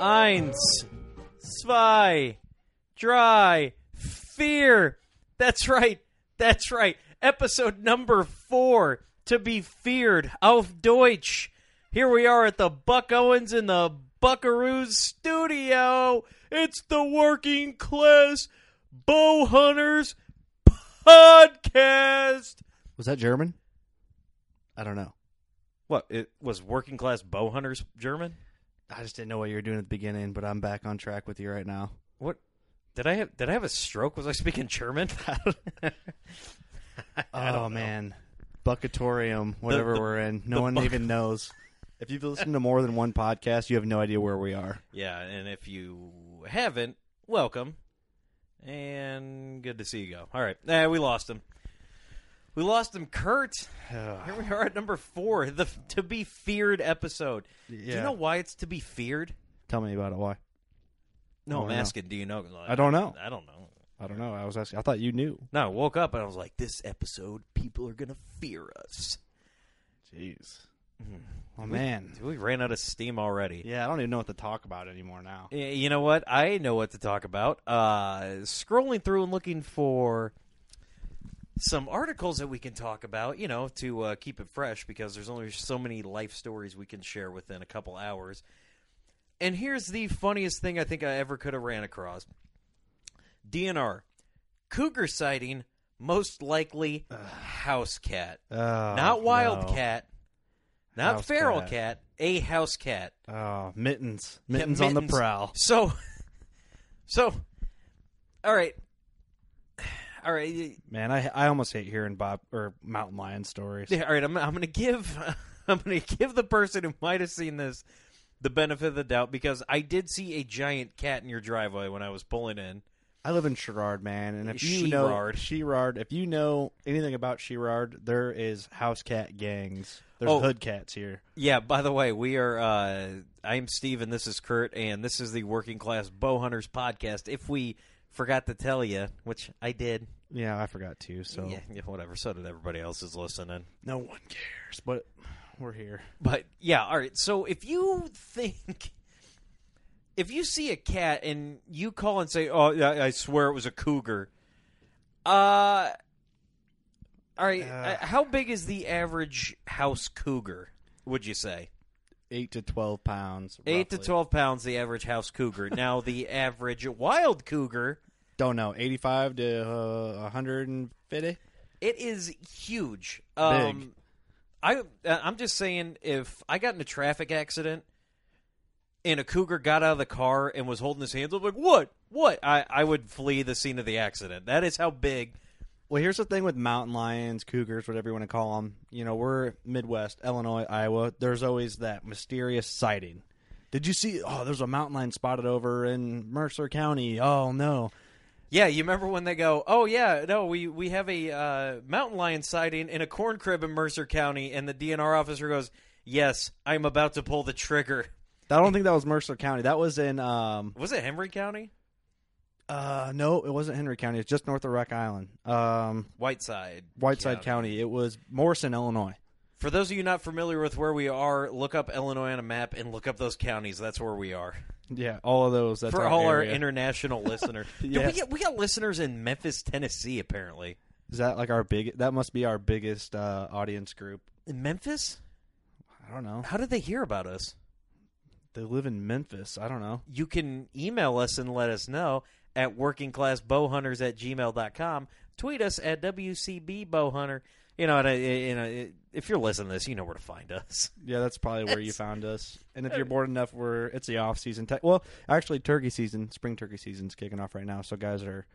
Eins, zwei, drei, fear. That's right. That's right. Episode number four. To be feared. Auf Deutsch. Here we are at the Buck Owens in the Buckaroos studio. It's the working class bow hunters podcast. Was that German? I don't know. What? It was working class bow hunters German? I just didn't know what you were doing at the beginning, but I'm back on track with you right now. What? Did I have? Did I have a stroke? Was I speaking German? Oh man, Buckatorium, whatever the- we're in, no one even knows. If you've listened to more than one podcast, you have no idea where we are. Yeah, and if you haven't, welcome. And good to see you go. All right. Eh, we lost him. We lost him, Kurt. Here we are at number four, the to be feared episode. Do you Yeah. know why it's to be feared? Tell me about it. Why? No, I'm asking. Do you know? I don't know. I don't know. I don't know. I was asking. I thought you knew. No, I woke up and I was like, this episode, people are gonna fear us. Jeez. Oh man. We ran out of steam already. Yeah, I don't even know what to talk about anymore now. You know what? I know what to talk about. Uh, scrolling through and looking for some articles that we can talk about, you know, to uh, keep it fresh because there's only so many life stories we can share within a couple hours. And here's the funniest thing I think I ever could have ran across DNR cougar sighting, most likely house cat. Oh, Not wild no. cat, not House feral cat. a house cat. Oh, mittens. Mittens on the mittens. prowl. So, so, all right, all right, Man, I I almost hate hearing Bob or mountain lion stories. yeah, all right. I'm I'm gonna give I'm gonna give the person who might have seen this the benefit of the doubt because I did see a giant cat in your driveway when I was pulling in. I live in Sherrard, man, and if you know. Sherrard, if you know anything about Sherrard, there is house cat gangs. There's Oh. hood cats here. Yeah. By the way, we are. Uh, I'm Steve, and this is Kurt, and this is the Working Class Bow Hunters podcast. If we forgot to tell you, which I did, Yeah, I forgot to. So yeah, yeah, whatever. So did everybody else is listening. no one cares. But we're here. But yeah, all right. So if you think, if you see a cat and you call and say, "Oh, I I swear it was a cougar," uh, all right. uh, how big is the average house cougar? Would you say Eight to twelve pounds. eight to twelve pounds? The average house cougar. now the average wild cougar, Don't know. Eighty-five to uh, hundred and fifty. it is huge. Um, I uh, I'm just saying, if I got in a traffic accident and a cougar got out of the car and was holding his hands up like what what I, I would flee the scene of the accident that is how big Well, here's the thing with mountain lions, cougars, whatever you want to call them. You know, we're Midwest, Illinois, Iowa. There's always that mysterious sighting. Did you see? Oh, there's a mountain lion spotted over in Mercer County. Oh no. yeah you remember when they go oh yeah no we we have a uh, mountain lion sighting in a corn crib in mercer county and the dnr officer goes yes i'm about to pull the trigger I don't think that was Mercer County. That was in um was it henry county uh no, it wasn't Henry County. It's just north of Rock Island. Um whiteside Whiteside County. It was Morrison, Illinois. for those of you not familiar with where we are look up illinois on a map and look up those counties that's where we are Yeah, all of those. That's for our all our area. international listeners. Dude, Yes. we, got, we got listeners in Memphis, Tennessee, apparently. Is that like our big? That must be our biggest uh, audience group. In Memphis? I don't know. How did they hear about us? They live in Memphis. I don't know. You can email us and let us know at workingclassbowhunters at gmail.com. Tweet us at WCBBowhunter. You know, and, you know, if you're listening to this, you know where to find us. Yeah, that's probably where you found us. And if you're bored enough, we're it's the off season. Te- well, actually, turkey season, spring turkey season's kicking off right now. So guys are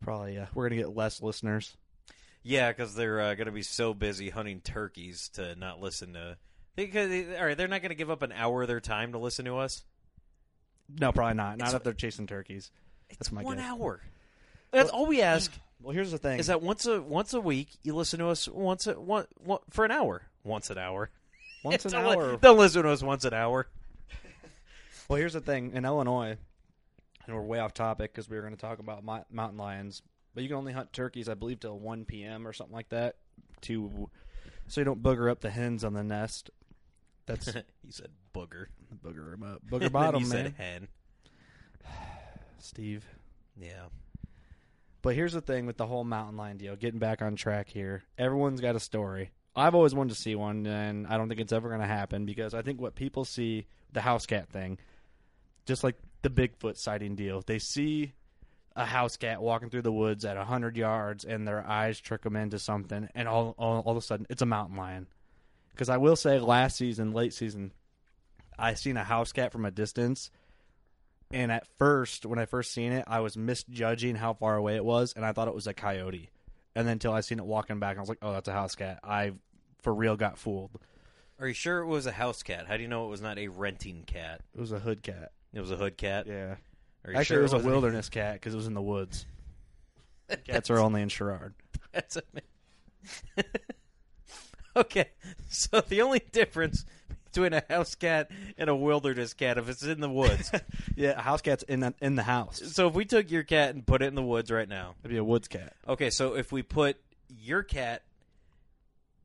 probably uh, we're gonna get less listeners. Yeah, because they're uh, going to be so busy hunting turkeys to not listen to. Because, eh, all right, they're not going to give up an hour of their time to listen to us. No, probably not. Not It's- if they're chasing turkeys. That's my One guess. hour. That's all we ask. Well, here's the thing. is that once a once a week you listen to us once a one, one for an hour once an hour once an Don't li- hour. don't listen to us once an hour Well, here's the thing. In Illinois, and we're way off topic because we were going to talk about mountain lions, but you can only hunt turkeys, I believe, till 1 p.m. or something like that, to so you don't booger up the hens on the nest. That's he said booger booger 'em up, booger bottom, he man. said hen Steve. yeah But here's the thing with the whole mountain lion deal. Getting back on track here, everyone's got a story. I've always wanted to see one, and I don't think it's ever going to happen because I think what people see the house cat thing, just like the Bigfoot sighting deal, they see a house cat walking through the woods at hundred yards, and their eyes trick them into something, and all all, all of a sudden it's a mountain lion. Because I will say, last season, late season, I seen a house cat from a distance, and at first, when I first seen it, I was misjudging how far away it was, and I thought it was a coyote. And then until I seen it walking back, I was like, "Oh, that's a house cat." I for real got fooled. are you sure it was a house cat how do you know it was not a renting cat It was a hood cat. it was a hood cat Yeah, Are you actually, sure it was a wilderness cat because it was in the woods. Cats are only in Sherrard. That's a okay. So the only difference between a house cat and a wilderness cat if it's in the woods. Yeah, a house cat's in the, in the house. so if we took your cat and put it in the woods right now, It'd be a woods cat. okay. So if we put your cat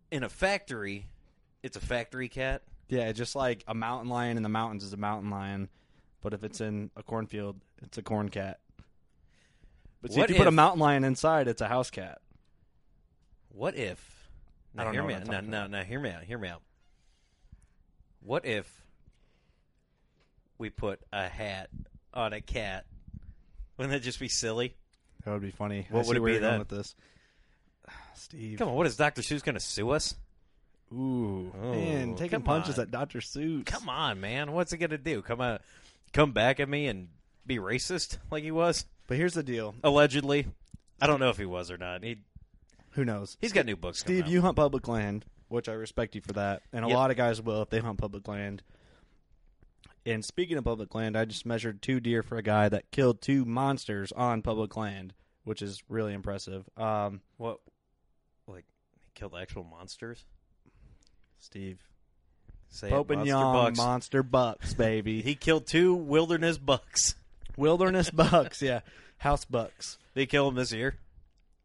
in a factory, it's a factory cat. Yeah, just like a mountain lion in the mountains is a mountain lion, but if it's in a cornfield, it's a corn cat. But see, What if you put a if- mountain lion inside, it's a house cat. What if? I Now don't hear know me out. Now, now, now, hear me out. Hear me out. What if we put a hat on a cat? Wouldn't that just be silly? That would be funny. What I see would it where be you're going then? with this? Steve. Come on, what is Dr. Seuss going to sue us? Ooh, Oh, man, taking come punches on. at Dr. Seuss. Come on, man. What's he going to do? Come on, come back at me and be racist like he was But here's the deal. allegedly. I don't know if he was or not. He Who knows? he's got new books. Steve, you hunt public land, which I respect you for that, and a Yep. lot of guys will if they hunt public land. And speaking of public land, I just measured two deer for a guy that killed two monsters on public land, which is really impressive. Um, what? Like he killed actual monsters? Steve, Say it, Pope and monster Young, bucks. monster bucks, baby, He killed two wilderness bucks. wilderness bucks, yeah, house bucks. They killed him this year.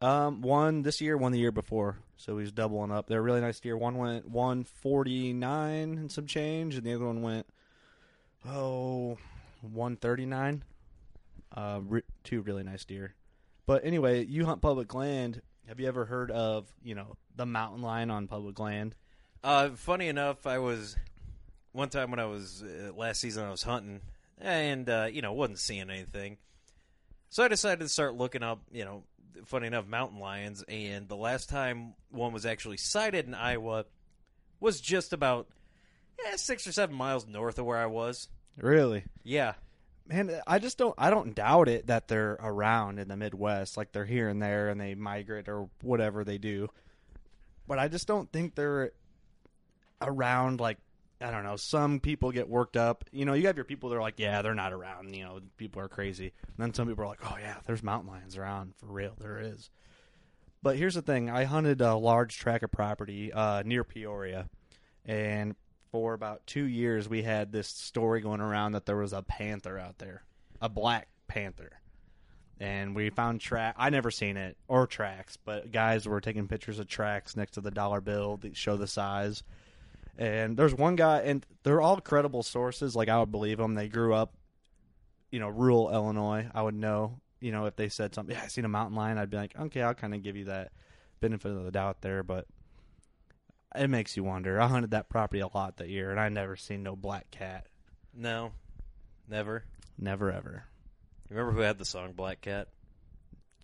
Um, one this year, one the year before. So he's doubling up. They're really nice deer. One went one forty nine and some change, and the other one went oh one thirty nine. Uh, re- two really nice deer. But anyway, you hunt public land. Have you ever heard of you know the mountain lion on public land? Uh, funny enough, I was one time when I was uh, last season I was hunting and uh, you know wasn't seeing anything, so I decided to start looking up. You know, funny enough, mountain lions, and the last time one was actually sighted in Iowa was just about eh, six or seven miles north of where I was. Really? Yeah, Man, I just don't. I don't doubt it that they're around in the Midwest, like they're here and there, and they migrate or whatever they do. But I just don't think they're around. Like I don't know. Some people get worked up. You know, you have your people that are like, yeah, they're not around. You know, people are crazy. And then some people are like, oh yeah, there's mountain lions around for real. There is. But here's the thing: I hunted a large tract of property uh, near Peoria, and for about two years, we had this story going around that there was a panther out there, a black panther, and we found track. I never seen it or tracks, but guys were taking pictures of tracks next to the dollar bill that show the size. And there's one guy, and they're all credible sources. Like I would believe them. They grew up, you know, rural Illinois. I would know, you know, if they said something. Yeah, I seen a mountain lion. I'd be like, okay, I'll kind of give you that benefit of the doubt there, but it makes you wonder. I hunted that property a lot that year, and I never seen no black cat. no, never. Never ever. Remember who had the song Black Cat?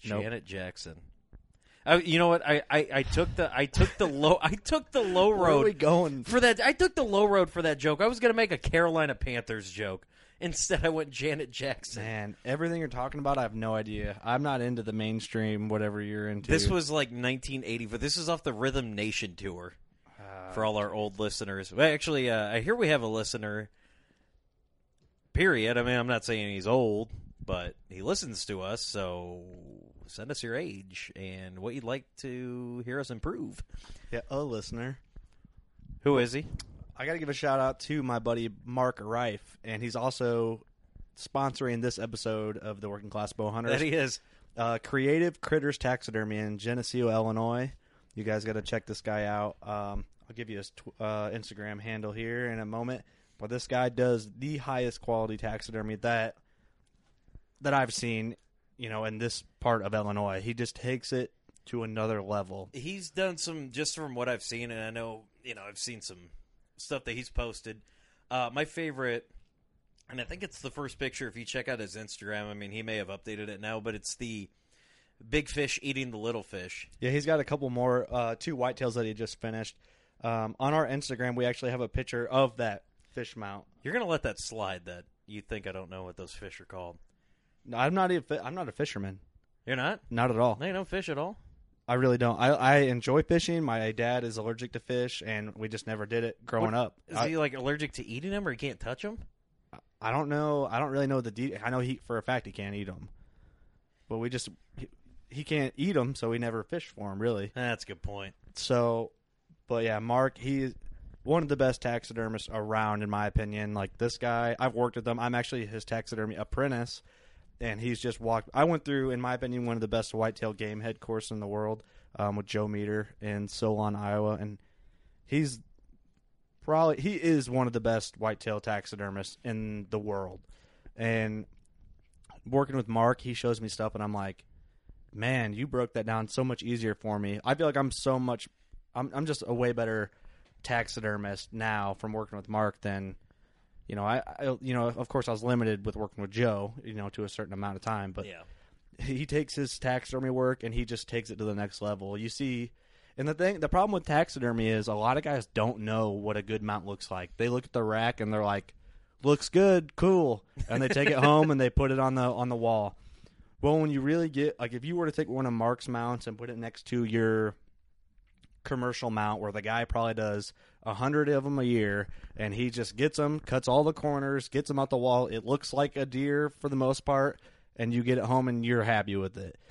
Nope. Janet Jackson. I, you know what? I, I, I took the I took the low I took the low Where are we road going? for that. I took the low road for that joke. I was gonna make a Carolina Panthers joke. Instead, I went Janet Jackson. Man, everything you're talking about, I have no idea. I'm not into the mainstream, whatever you're into. This was like 1980, but this is off the Rhythm Nation tour Uh, for all our old listeners. Well, actually, uh, I hear we have a listener. Period. I mean, I'm not saying he's old, but he listens to us, so send us your age and what you'd like to hear us improve. yeah, a listener. Who is he? I got to give a shout out to my buddy Mark Reif, and he's also sponsoring this episode of the Working Class Bow Hunters. That he is. uh, Creative Critters Taxidermy in Geneseo, Illinois. You guys got to check this guy out. Um, I'll give you his tw- uh, Instagram handle here in a moment. But this guy does the highest quality taxidermy that that I've seen, you know, in this part of Illinois. He just takes it to another level. He's done some, just from what I've seen, and I know, you know, I've seen some stuff that he's posted. Uh, my favorite, and I think it's the first picture. If you check out his Instagram, I mean, he may have updated it now, but it's the big fish eating the little fish. Yeah, he's got a couple more, uh, two whitetails that he just finished. Um, on our Instagram, we actually have a picture of that fish mount. You're gonna let that slide that you think I don't know what those fish are called. No, I'm not a, I'm not a fisherman, You're not? not at all. No, you don't fish at all. I really don't. I, I enjoy fishing. My dad is allergic to fish, and we just never did it growing What- up. Is I, he like allergic to eating them, or he can't touch them? I don't know. I don't really know the. De- I know he for a fact he can't eat them, but we just he, he can't eat them, so we never fish for him really. That's a good point. So, but yeah, Mark, he's one of the best taxidermists around, in my opinion. Like this guy, I've worked with him. I'm actually his taxidermy apprentice, and he's just walked. I went through, in my opinion, one of the best whitetail game head course in the world um, with Joe Meder in Solon, Iowa, and he's probably he is one of the best whitetail taxidermists in the world. And working with Mark, he shows me stuff, and I'm like, man, you broke that down so much easier for me. I feel like I'm so much, I'm I'm just a way better taxidermist now from working with Mark than, you know, I, I you know, of course I was limited with working with Joe, you know, to a certain amount of time, but Yeah. he takes his taxidermy work and he just takes it to the next level. You see, and the thing, the problem with taxidermy is a lot of guys don't know what a good mount looks like. They look at the rack and they're like, "Looks good, cool," and they take it home and they put it on the on the wall. Well, when you really get like, if you were to take one of Mark's mounts and put it next to your commercial mount, where the guy probably does a hundred of them a year, and he just gets them, cuts all the corners, gets them out the wall. It looks like a deer for the most part, and you get it home and you're happy with it.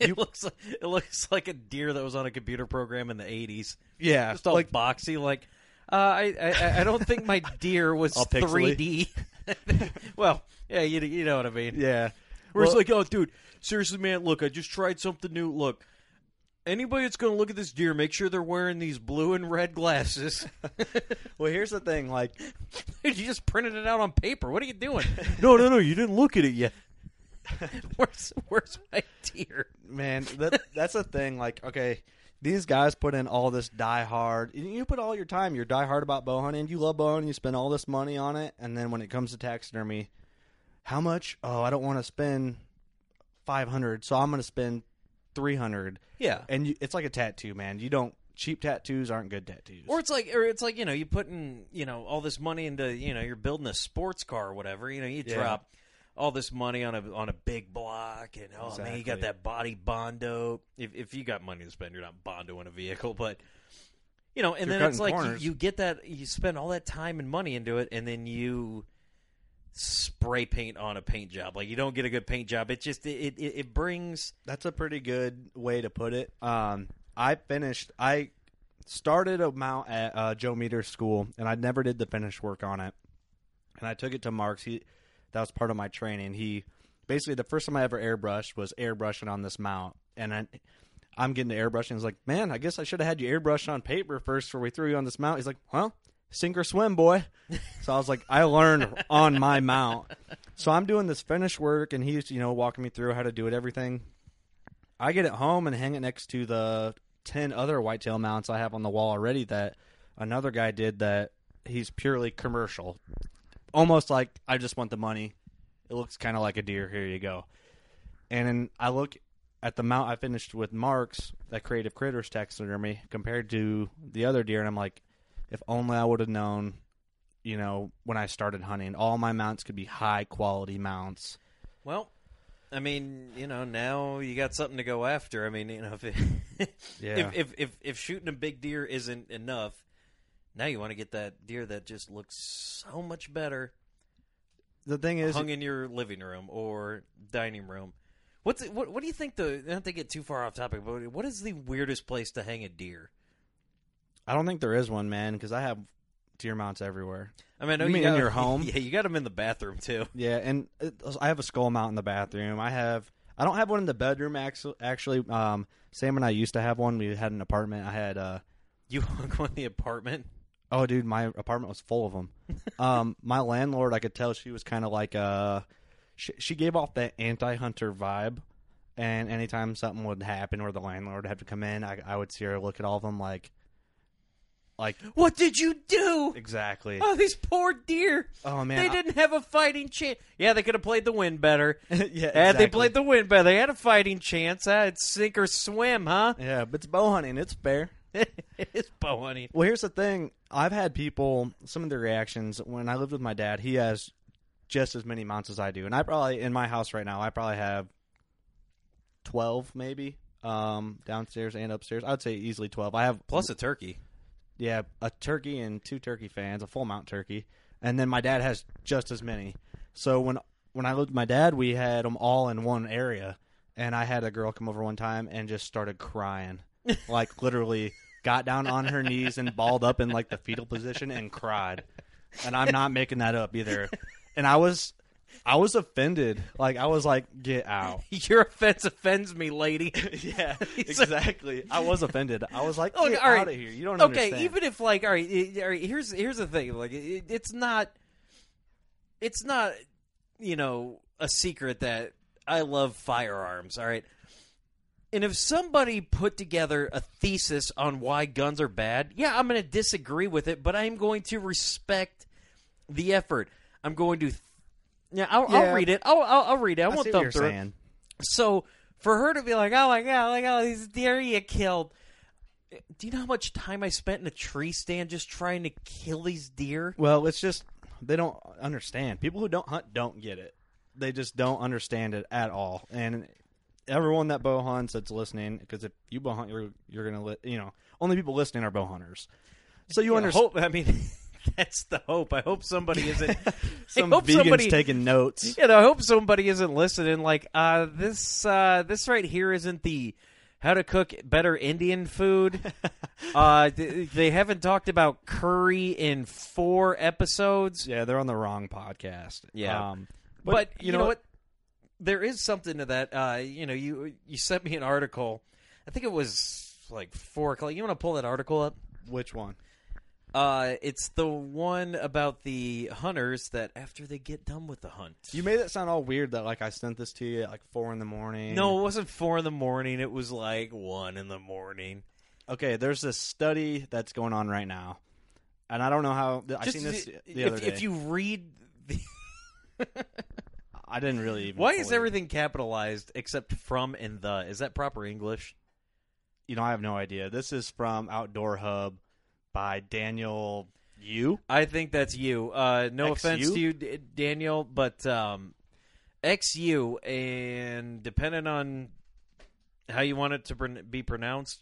It looks like it looks like a deer that was on a computer program in the '80s. Yeah, Just all like boxy. Like, uh, I, I I don't think my deer was pixely. 3D. well, yeah, you you know what I mean. yeah. Where it's Well- like, oh, dude, seriously, man, look, I just tried something new. Look, anybody that's going to look at this deer, make sure they're wearing these blue and red glasses. Well, here's the thing. Like, Dude, you just printed it out on paper. What are you doing? no, no, no, you didn't look at it yet. where's, where's my deer? man, that that's the thing. Like, okay, these guys put in all this die hard. You- put all your time. You're die hard about bow hunting. You love bow hunting. You spend all this money on it, and then when it comes to taxidermy, how much? Oh, I don't want to spend five hundred, so I'm going to spend three hundred. Yeah. And you, it's like a tattoo, man. You don't cheap tattoos aren't good tattoos. Or it's like, or it's like you know, you putting you know all this money into you know you're building a sports car or whatever. You know, you Yeah. drop all this money on a on a big block, and oh man, you got that body bondo. If if you got money to spend, you're not bondoing a vehicle, but you know, and You're then it's like you, you get that you spend all that time and money into it, and then you spray paint on a paint job. Like you don't get a good paint job. It just it it, it brings That's a pretty good way to put it. Um, I finished. I started a mount at uh, Joe Meder's school, and I never did the finish work on it. And I took it to Mark's. He that was part of my training. He basically the first time I ever airbrushed was airbrushing on this mount, and I, I'm getting to airbrushing. He's like, "Man, I guess I should have had you airbrush on paper first before we threw you on this mount." He's like, "Well, sink or swim, boy." so I was like, I learned on my mount. So I'm doing this finish work, and he's you know walking me through how to do it, everything. I get it home and hang it next to the ten other whitetail mounts I have on the wall already that another guy did that he's purely commercial. Almost like I just want the money. It looks kind of like a deer. Here you go. And I look at the mount I finished with Marks, that Creative Critters taxidermy, compared to the other deer, and I'm like, if only I would have known, you know, when I started hunting, all my mounts could be high quality mounts. well. I mean, you know, now you got something to go after. I mean, you know, if it, Yeah. if, if if if shooting a big deer isn't enough, now you want to get that deer that just looks so much better The thing is, hung in your living room or dining room. What's it, what? What do you think the? Not to get too far off topic, but what is the weirdest place to hang a deer? I don't think there is one, man, because I have deer mounts everywhere. I mean, I know You mean got, in your home? Yeah, you got them in the bathroom too. Yeah, and it, I have a skull mount in the bathroom. I have. I don't have one in the bedroom. Actually, actually, um, Sam and I used to have one. We had an apartment. I had. Uh, You hung one in the apartment. oh, dude, my apartment was full of them. um, my landlord, I could tell she was kind of like uh, she, she gave off that anti-hunter vibe. And anytime something would happen where the landlord had to come in, I, I would see her look at all of them like, like What did you do? exactly. Oh, these poor deer. Oh man, They I- didn't have a fighting chance. Yeah, they could have played the wind better. yeah, Had they played the wind better, they had a fighting chance. Huh? It's sink or swim, huh? Yeah, but it's bow hunting. It's fair. it's bow hunting. Well, here's the thing. I've had people, some of their reactions when I lived with my dad. He has just as many mounts as I do, and I probably in my house right now. I probably have twelve, maybe um, downstairs and upstairs. I would say easily twelve. I have Plus a turkey. Yeah, a turkey and two turkey fans, a full mount turkey, and then my dad has just as many. So when when I lived with my dad, we had them all in one area, and I had a girl come over one time and just started crying, like literally got down on her knees and balled up in like the fetal position and cried, and I'm not making that up either, and I was. I was offended. Like I was like, "Get out!" Your offense offends me, lady. yeah, exactly. I was offended. I was like, Look, "Get all right. out of here!" You don't okay, understand. even if like, all right, it- all right, here's here's the thing. Like, it, it's not, it's not, you know, a secret that I love firearms. All right, and if somebody put together a thesis on why guns are bad, yeah, I'm going to disagree with it, but I'm going to respect the effort. I'm going to, yeah, I'll, I'll read it. I'll, I'll, I'll read it. I, I won't thumb through it. So for her to be like, "Oh my god, like oh these deer you killed," do you know how much time I spent in a tree stand just trying to kill these deer? Well, it's just they don't understand. People who don't hunt don't get it. They just don't understand it at all. And everyone that bow hunts that's listening, because if you bow hunt, you're you're gonna li- you know only people listening are bow hunters. So you I understand. I mean, that's the hope. I hope somebody isn't. Some I hope vegans somebody. taking notes. you know, I hope somebody isn't listening. Like, uh, this uh, this right here isn't the how to cook better Indian food. uh, th- they haven't talked about curry in four episodes. Yeah, they're on the wrong podcast. Yeah. um, But, you, know, what? there is something to that. Uh, you know, you you sent me an article. I think it was like four o'clock. You want to pull that article up? Which one? Uh, it's the one about the hunters that after they get done with the hunt. You made it sound all weird that like I sent this to you at like four in the morning. no, it wasn't four in the morning. It was like one in the morning. Okay, there's this study that's going on right now, and I don't know how. I Just seen this the- the if, other day. if you read the I didn't really even. Why is everything capitalized except from and the? Is that proper English? You know, I have no idea. This is from Outdoor Hub by Daniel you? I think that's you. Uh, no XU? offense to you, D- Daniel, but um, XU, and depending on how you want it to be pronounced,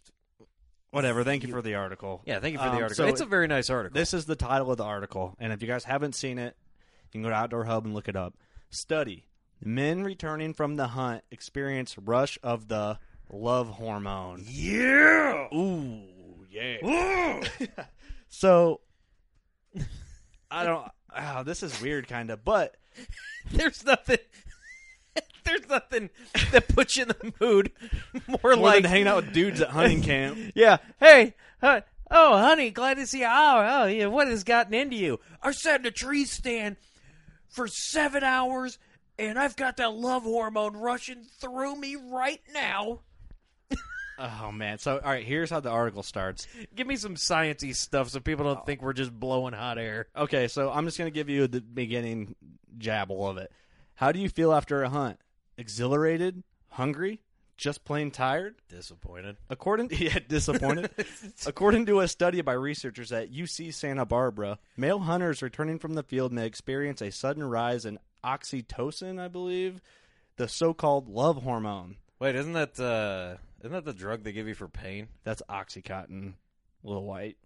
Whatever. Thank you for the article. yeah, thank you for the Um, article. so it's a very nice article. This is the title of the article, and if you guys haven't seen it, you can go to Outdoor Hub and look it up. Study: Men returning from the hunt experience rush of the love hormone. yeah. Ooh, yeah. so, I don't. Oh, this is weird, kind of, but There's nothing. There's nothing that puts you in the mood more, more like than hanging out with dudes at hunting camp. Yeah. Hey. Uh, oh, honey, glad to see you. Oh, oh, yeah. What has gotten into you? I sat in a tree stand for seven hours, and I've got that love hormone rushing through me right now. Oh man! So, all right, here's how the article starts. Give me some sciencey stuff so people don't think we're just blowing hot air. Okay, so I'm just gonna give you the beginning jabble of it. How do you feel after a hunt? Exhilarated? Hungry? Just plain tired? Disappointed. According yeah, disappointed. According to a study by researchers at UC Santa Barbara, male hunters returning from the field may experience a sudden rise in oxytocin, I believe, the so-called love hormone. Wait, isn't that uh, isn't that the drug they give you for pain? That's oxycontin, Lil Wyte.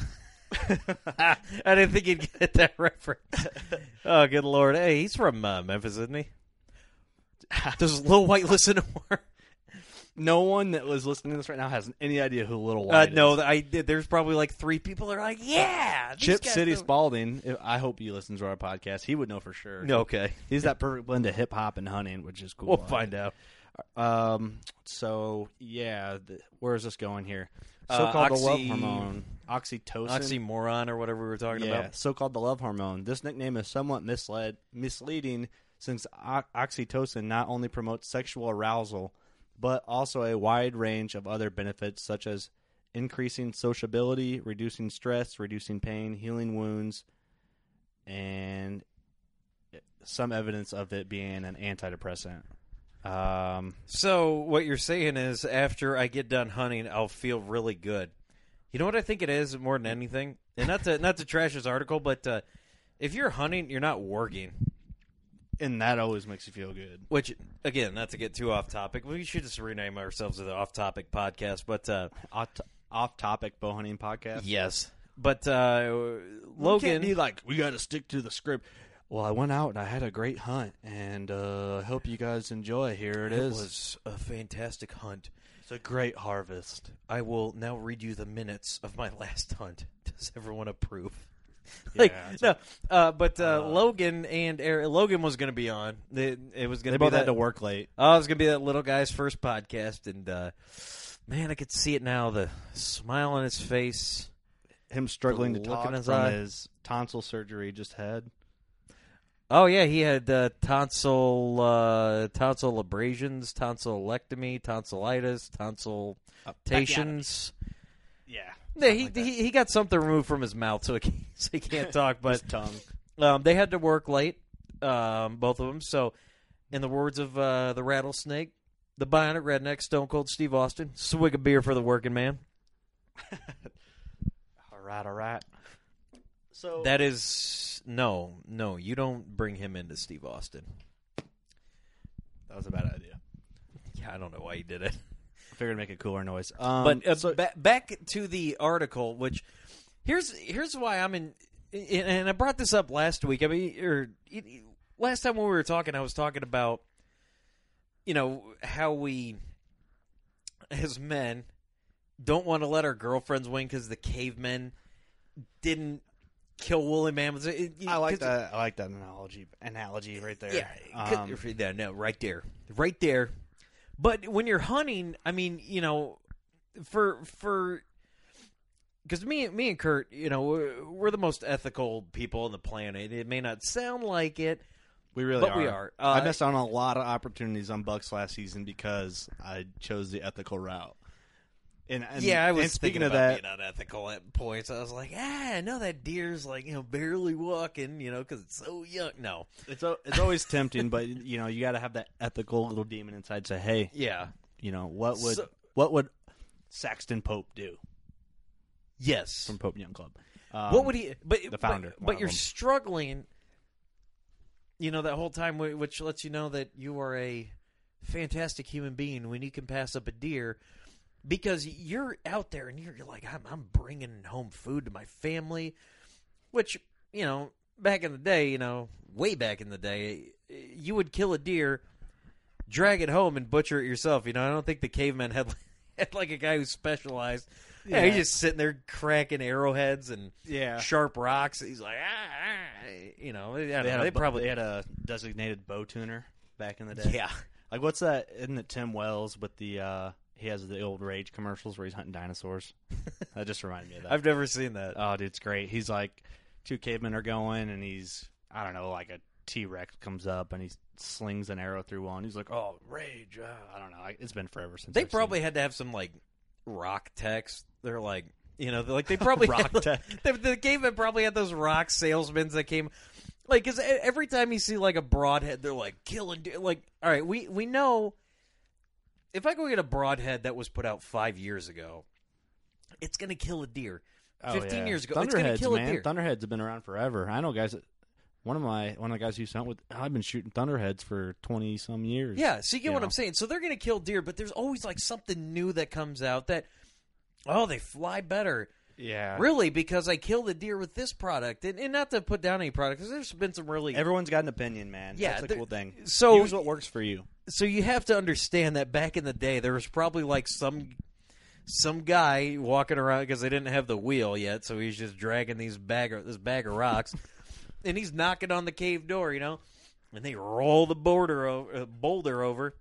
I didn't think he'd get that reference. oh, good lord! Hey, he's from uh, Memphis, isn't he? Does Lil Wyte listen to more? No one that was listening to this right now has any idea who Little Uh, Wyte is. no, I did. There's probably like three people that are like, yeah, these Chip guys City know- Spalding. if- I hope he listens to our podcast. He would know for sure. Okay, He's that perfect blend of hip hop and hunting, which is cool. we'll find out. Um. So yeah, the, where is this going here? Uh, So-called the love hormone, oxytocin. Oxymoron or whatever we were talking yeah, about. so-called the love hormone. This nickname is somewhat misled, misleading, since o- oxytocin not only promotes sexual arousal, but also a wide range of other benefits such as increasing sociability, reducing stress, reducing pain, healing wounds, and some evidence of it being an antidepressant. Um, So what you're saying is, after I get done hunting, I'll feel really good. You know what I think it is more than anything, and not to not to trash this article, but uh, if you're hunting, you're not working. and that always makes you feel good. Which, again, not to get too off topic, we should just rename ourselves to the Off Topic Podcast. But uh, Off, off topic bow hunting podcast. yes, but uh, Logan, be like, we got to stick to the script. Well, I went out and I had a great hunt, and uh, I hope you guys enjoy. Here it is. it it is. was a fantastic hunt. It's a great harvest. I will now read you the minutes of my last hunt. Does everyone approve? like Yeah, it's no, uh, but uh, Uh, Logan and Eric, Logan was going to be on. It, it was going They to be both that. had to work late. Oh, it was going to be that little guy's first podcast, and uh, man, I could see it now. The smile on his face. Him struggling to talk in his from eye. his tonsil surgery he just had. Oh yeah, he had uh, tonsil uh, tonsil abrasions, tonsillectomy, tonsillitis, tonsiltations. Yeah, Yeah, he, he he got something removed from his mouth, so he can't, so he can't talk. But his tongue. um, they had to work late, um, both of them. So, in the words of uh, the rattlesnake, the bionic redneck, Stone Cold Steve Austin, swig a beer for the working man. All right, all right. So That is no, no. You don't bring him into Steve Austin. that was a bad idea. Yeah, I don't know why he did it. I figured make a cooler noise. Um, but uh, so, ba- back to the article, which here's here's why I'm in, in- and I brought this up last week. I mean, or last time when we were talking, I was talking about you know how we as men don't want to let our girlfriends win because the cavemen didn't kill woolly mammoths. It- it- I like that. I like that analogy. Analogy right there. Yeah, Um, yeah, no, right there, right there. But when you're hunting, I mean, you know, for for because me, me and Kurt, you know, we're, we're the most ethical people on the planet. It may not sound like it, we really but are. we are. I Uh, missed out on a lot of opportunities on bucks last season because I chose the ethical route. And, and yeah, I was and speaking thinking of about that, being unethical at points. I was like, ah, I know that deer's like you know barely walking, you know, because it's so young. No, it's it's always tempting, but you know you got to have that ethical little demon inside. Say, hey, yeah, you know what would So- what would Saxton Pope do yes. from Pope Young Club? Um, what would he? But the founder, But, but you're them. struggling. You know that whole time, which lets you know that you are a fantastic human being when you can pass up a deer, because you're out there and you're, you're like, I'm, I'm bringing home food to my family, which you know back in the day, you know, way back in the day, you would kill a deer, drag it home, and butcher it yourself. You know, I don't think the cavemen had. Had like a guy who specialized. Yeah, he's just sitting there cracking arrowheads and Yeah. sharp rocks. He's like, ah, ah," you know, They, know, they a, probably had a designated bow tuner back in the day. yeah. Like what's that? Isn't it Tim Wells with the uh he has the old Rage commercials where he's hunting dinosaurs? that just reminded me of that. I've never seen that. oh, dude, it's great. He's like two cavemen are going, and he's I don't know, like a T Rex comes up and he slings an arrow through one. He's like, oh, Rage. Uh, I don't know. I, it's been forever since they I've probably had to have some like rock techs. They're like, you know, like they probably Rock had, tech. The, the cavemen probably had those rock salesmen that came. Like, because every time you see like a broadhead, they're like killing. Like, all right, we we know if I go get a broadhead that was put out five years ago, it's gonna kill a deer. Oh, Fifteen yeah. years ago, it's gonna Thunderheads, kill a deer. Thunderheads have been around forever. I know guys. That, one of my one of the guys who hunt with. I've been shooting thunderheads for twenty some years. Yeah, so you get you what know. I'm saying. So they're going to kill deer, but there's always like something new that comes out that, oh, they fly better. yeah. Really, because I killed a deer with this product, and, and not to put down any product, because there's been some really. Everyone's got an opinion, man. Yeah, that's the there- cool thing. so- use what works for you. So you have to understand that back in the day, there was probably like some some guy walking around because they didn't have the wheel yet, so he's just dragging these bag of, this bag of rocks, and he's knocking on the cave door, you know, and they roll the border o- uh, boulder over,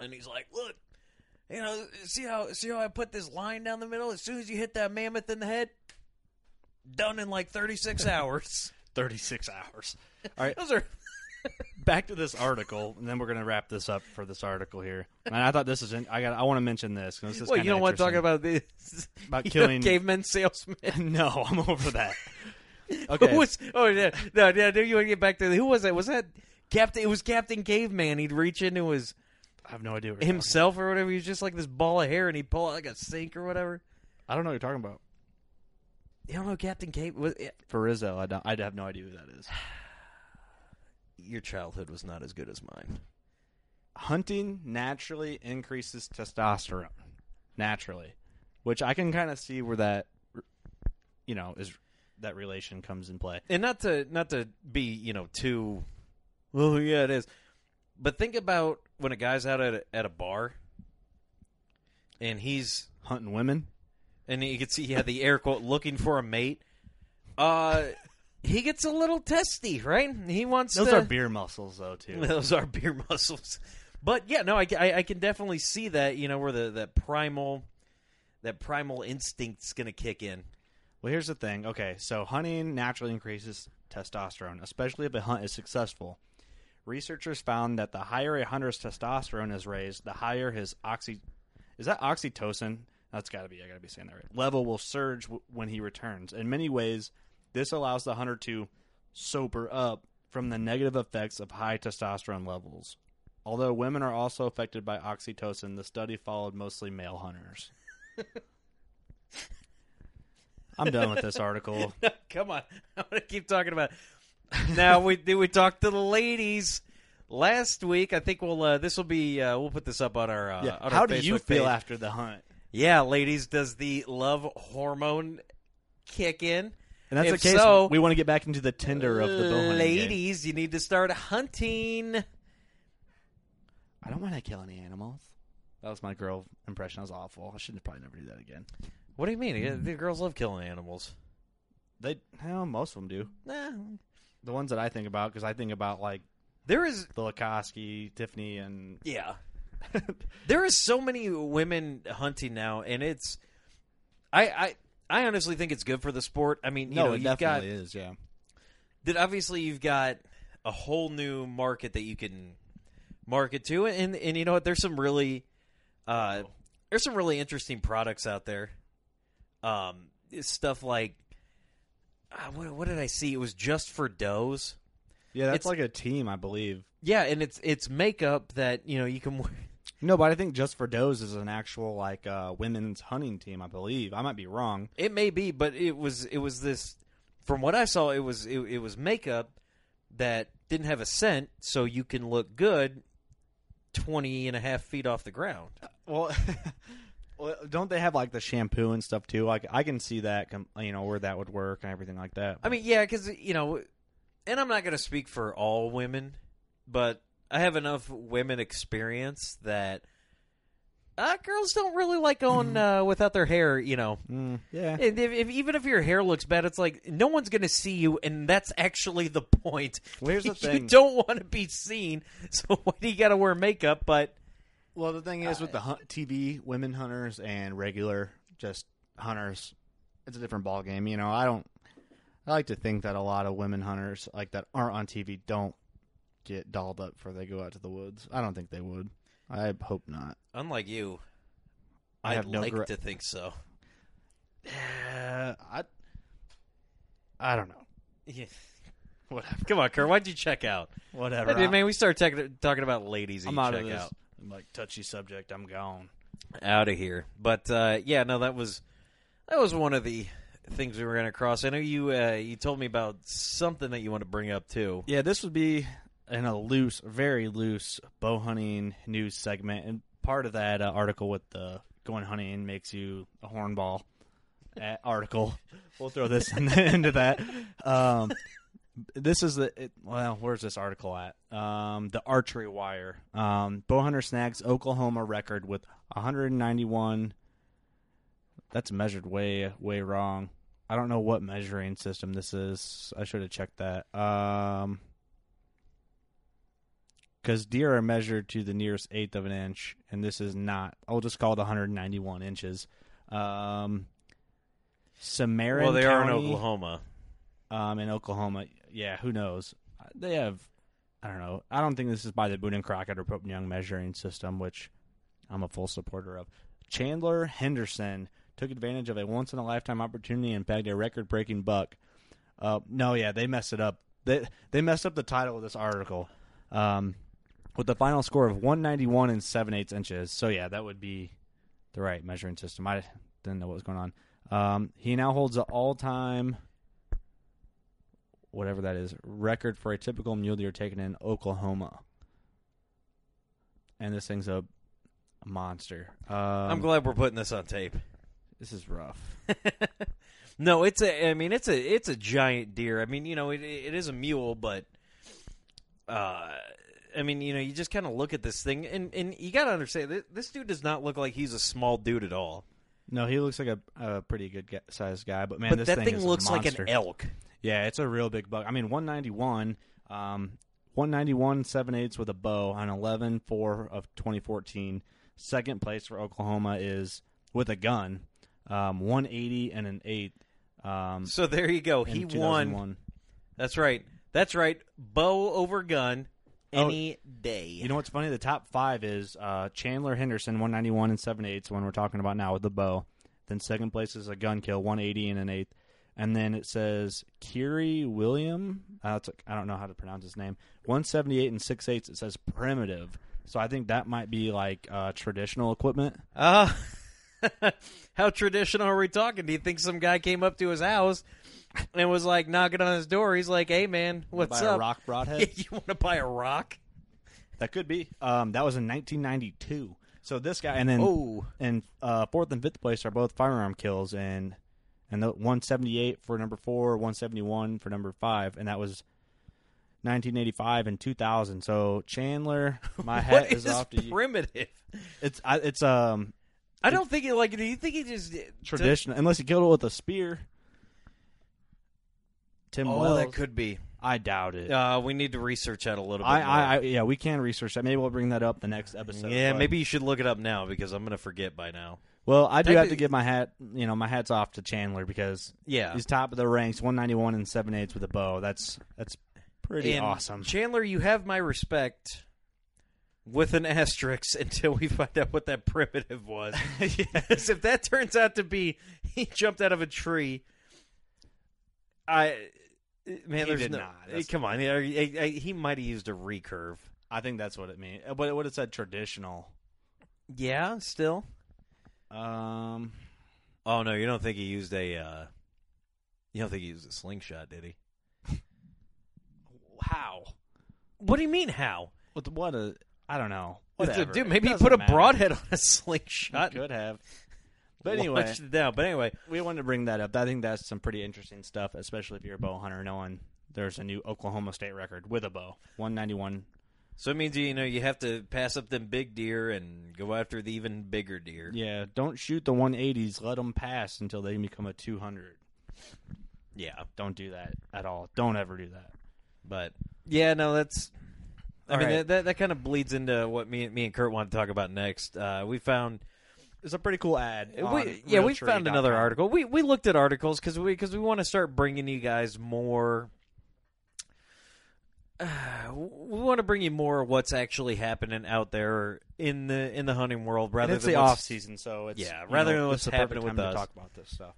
and he's like, "Look, you know, see how see how I put this line down the middle? As soon as you hit that mammoth in the head, done in like thirty six hours." Thirty six hours. All right, Those are back to this article, and then we're gonna wrap this up for this article here. And I thought this is. In, I got. I want to mention this this is well, you don't want to talk about this About killing- cavemen salesmen. no, I'm over that. Okay. Who was? Oh yeah, no, yeah. Do you want to get back to who was that? Was that Captain? It was Captain Caveman. He'd reach into his I have no idea what himself or whatever. He was just like this ball of hair, and he'd pull out like a sink or whatever. I don't know what you're talking about. You don't know Captain Cave? Was, Rizzo, I don't. I have no idea who that is. Your childhood was not as good as mine. Hunting naturally increases testosterone, naturally, which I can kind of see where that, you know, is that relation comes in play. And not to not to be you know too. Well, yeah, it is. But think about when a guy's out at a, at a bar, and he's Hunting women. and you can see he had the air quote looking for a mate. Uh, he gets a little testy, right? He wants Those to, are beer muscles, though, too. those are beer muscles. But yeah, no, I, I, I can definitely see that. You know where the that primal that primal instinct's gonna kick in. Well, here's the thing. Okay, so hunting naturally increases testosterone, especially if a hunt is successful. Researchers found that the higher a hunter's testosterone is raised, the higher his oxy is that oxytocin. That's got to be. I got to be saying that right. Level will surge w- when he returns. In many ways, this allows the hunter to sober up from the negative effects of high testosterone levels. Although women are also affected by oxytocin, the study followed mostly male hunters. I'm done with this article. Come on, I'm gonna keep talking about. It. Now we did we talk to the ladies last week. I think we'll uh, this will be uh, we'll put this up on our uh, Yeah. on How our do you feel page. after the hunt? Yeah, ladies, does the love hormone kick in? And that's If the case. so, we want to get back into the Tinder of the hunting game. ladies, you need to start hunting. I don't want to kill any animals. That was my girl impression. That was awful. I should probably never do that again. What do you mean? Yeah, hmm. The girls love killing animals. They, hell, most of them do. Nah. The ones that I think about, because I think about like There is the Lakosky, Tiffany, and yeah. there is so many women hunting now, and it's I I I honestly think it's good for the sport. I mean, you no, know, it you've definitely got is. Yeah, that obviously you've got a whole new market that you can market to, and and you know what? There's some really uh, there's some really interesting products out there. Um, stuff like uh, what, what did I see? It was just for does. yeah. That's It's- like a team, I believe. Yeah, and it's it's makeup that you know you can. wear- No, but I think just for does is an actual like uh, women's hunting team. I believe. I might be wrong. It may be, but it was it was this. From what I saw, it was it, it was makeup that didn't have a scent, so you can look good 20 and a half feet off the ground. Well, well, don't they have like the shampoo and stuff too? Like I can see that, you know, where that would work and everything like that. I mean, yeah, because you know, and I'm not going to speak for all women, but I have enough women experience that uh, girls don't really like going uh, without their hair. You know, Mm, yeah, and if, if, even if your hair looks bad, it's like no one's going to see you, and that's actually the point. Well, here's the you don't want to be seen, so why do you got to wear makeup? But Well, the thing is with the hunt, TV women hunters and regular just hunters, it's a different ball game. You know, I don't. I like to think that a lot of women hunters like that aren't on TV don't get dolled up before they go out to the woods. I don't think they would. I hope not. unlike you, I I'd have no like to think so. Uh, I. I don't know. Yeah. Whatever. Come on, Kurt. Why'd you check out? Whatever. Hey, man, we start talking talking about ladies. I'm out of this out. like touchy subject. I'm gone. out of here. But uh, yeah, no, that was that was one of the things we were going to cross. I know you uh, you told me about something that you want to bring up too. Yeah, this would be in a loose, very loose bow hunting news segment, and part of that uh, article with the going hunting makes you a hornball uh, article. We'll throw this in, into that. Um, this is the it, well, where's this article at? Um, the Archery Wire. Um, bow hunter snags Oklahoma record with 191. That's measured way way wrong. I don't know what measuring system this is. I should have checked that. Um, because deer are measured to the nearest eighth of an inch, and this is not. I'll just call it 191 inches. Um, Cimarron well, they are in Oklahoma. Um, in Oklahoma, yeah. Who knows? They have. I don't know. I don't think this is by the Boone and Crockett or Pope and Young measuring system, which I'm a full supporter of. Chandler Henderson took advantage of a once in a lifetime opportunity and bagged a record breaking buck. Uh, no, yeah, they messed it up. They they messed up the title of this article. Um, with the final score of 191 and 7 eighths inches. So yeah, that would be the right measuring system. I didn't know what was going on. Um, he now holds the all-time whatever that is record for a typical mule deer taken in Oklahoma. And this thing's a monster. Um, I'm glad we're putting this on tape. This is rough. no, it's a. I mean, it's a. It's a giant deer. I mean, you know, it it is a mule, but. Uh, I mean, you know, you just kind of look at this thing, and and you got to understand this, this dude does not look like he's a small dude at all. No, he looks like a, a pretty good ga- sized guy, but man, but this that thing, thing is a looks like an elk. Yeah, it's a real big buck. I mean, 191, um, 191 7 eighths with a bow on 11 4 of 2014. Second place for Oklahoma is with a gun, um, 180 and an eight. Um, So there you go. He won. That's right. That's right. Bow over gun Oh, any day. You know what's funny? The top five is uh, Chandler Henderson, 191 and 7 eighths, one we're talking about now with the bow. Then second place is a gun kill, 180 and an eighth. And then it says Kiri William. Uh, I don't know how to pronounce his name. 178 and 6 eighths. It says primitive. So I think that might be like uh, traditional equipment. Uh, how traditional are we talking? Do you think some guy came up to his house and was like knocking on his door? He's like, "Hey, man, what's Buy up? a rock broadhead? you want to buy a rock?" that could be. Um, that was in 1992. So this guy, and then Oh, and uh, fourth and fifth place are both firearm kills, and and the 178 for number four, 171 for number five, and that was 1985 and 2000. So Chandler, my hat is off to you. primitive? It's I, it's um I don't think he like. Do you think he just traditional unless you killed it with a spear. Tim Oh, Wells. that could be. I doubt it. Uh, we need to research that a little bit. I, more. I, I, yeah, we can research that. Maybe we'll bring that up the next episode. yeah, but- maybe you should look it up now because I'm gonna forget by now. Well, I do have Techni- to give my hat, you know, my hats off to Chandler because Yeah. he's top of the ranks, 191 and seven eighths with a bow. That's that's pretty And awesome. Chandler, you have my respect with an asterisk until we find out what that primitive was. yes, if that turns out to be he jumped out of a tree, I man, He there's did no. not. That's- Come on, I- I- I- he might have used a recurve. I think that's what it means. But it would have said traditional. Yeah, still. Um, Oh no, you don't think he used a? Uh, you don't think he used a slingshot, did he? how? What do you mean? How? What? What a? I don't know. Whatever. Dude, maybe he put a broadhead on a slingshot. He could have. But anyway, it down. But anyway, we wanted to bring that up. I think that's some pretty interesting stuff, especially if you're a bow hunter, knowing there's a new Oklahoma state record with a bow, 191. So it means you know you have to pass up them big deer and go after the even bigger deer. Yeah, don't shoot the 180s. Let them pass until they become a 200. Yeah, Don't do that at all. Don't ever do that. but yeah, no, that's. I All mean right. that, that that kind of bleeds into what me me and Kurt want to talk about next. Uh, we found It's a pretty cool ad. we, yeah we found another article. We we looked at articles because we because we want to start bringing you guys more. Uh, we want to bring you more of what's actually happening out there in the in the hunting world rather And it's than the off season, so it's Yeah, you rather know, than it's what's the perfect happening with time us. to talk about this stuff.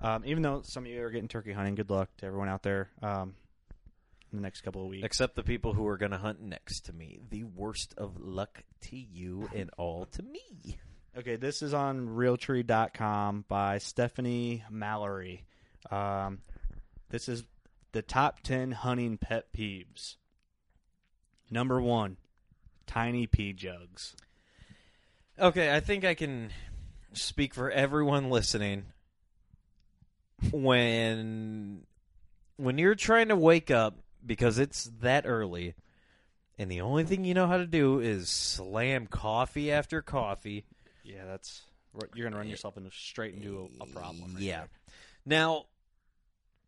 Um, even though some of you are getting turkey hunting, good luck to everyone out there. Um, in the next couple of weeks. Except the people who are going to hunt next to me. The worst of luck to you and all to me. Okay, this is on Realtree.com by Stephanie Mallory. Um, this is the top 10 hunting pet peeves. Number one, tiny pea jugs. Okay, I think I can speak for everyone listening. When when you're trying to wake up because it's that early and the only thing you know how to do is slam coffee after coffee. Yeah, that's you're gonna run yourself into straight into a, a problem. right yeah. there. Now,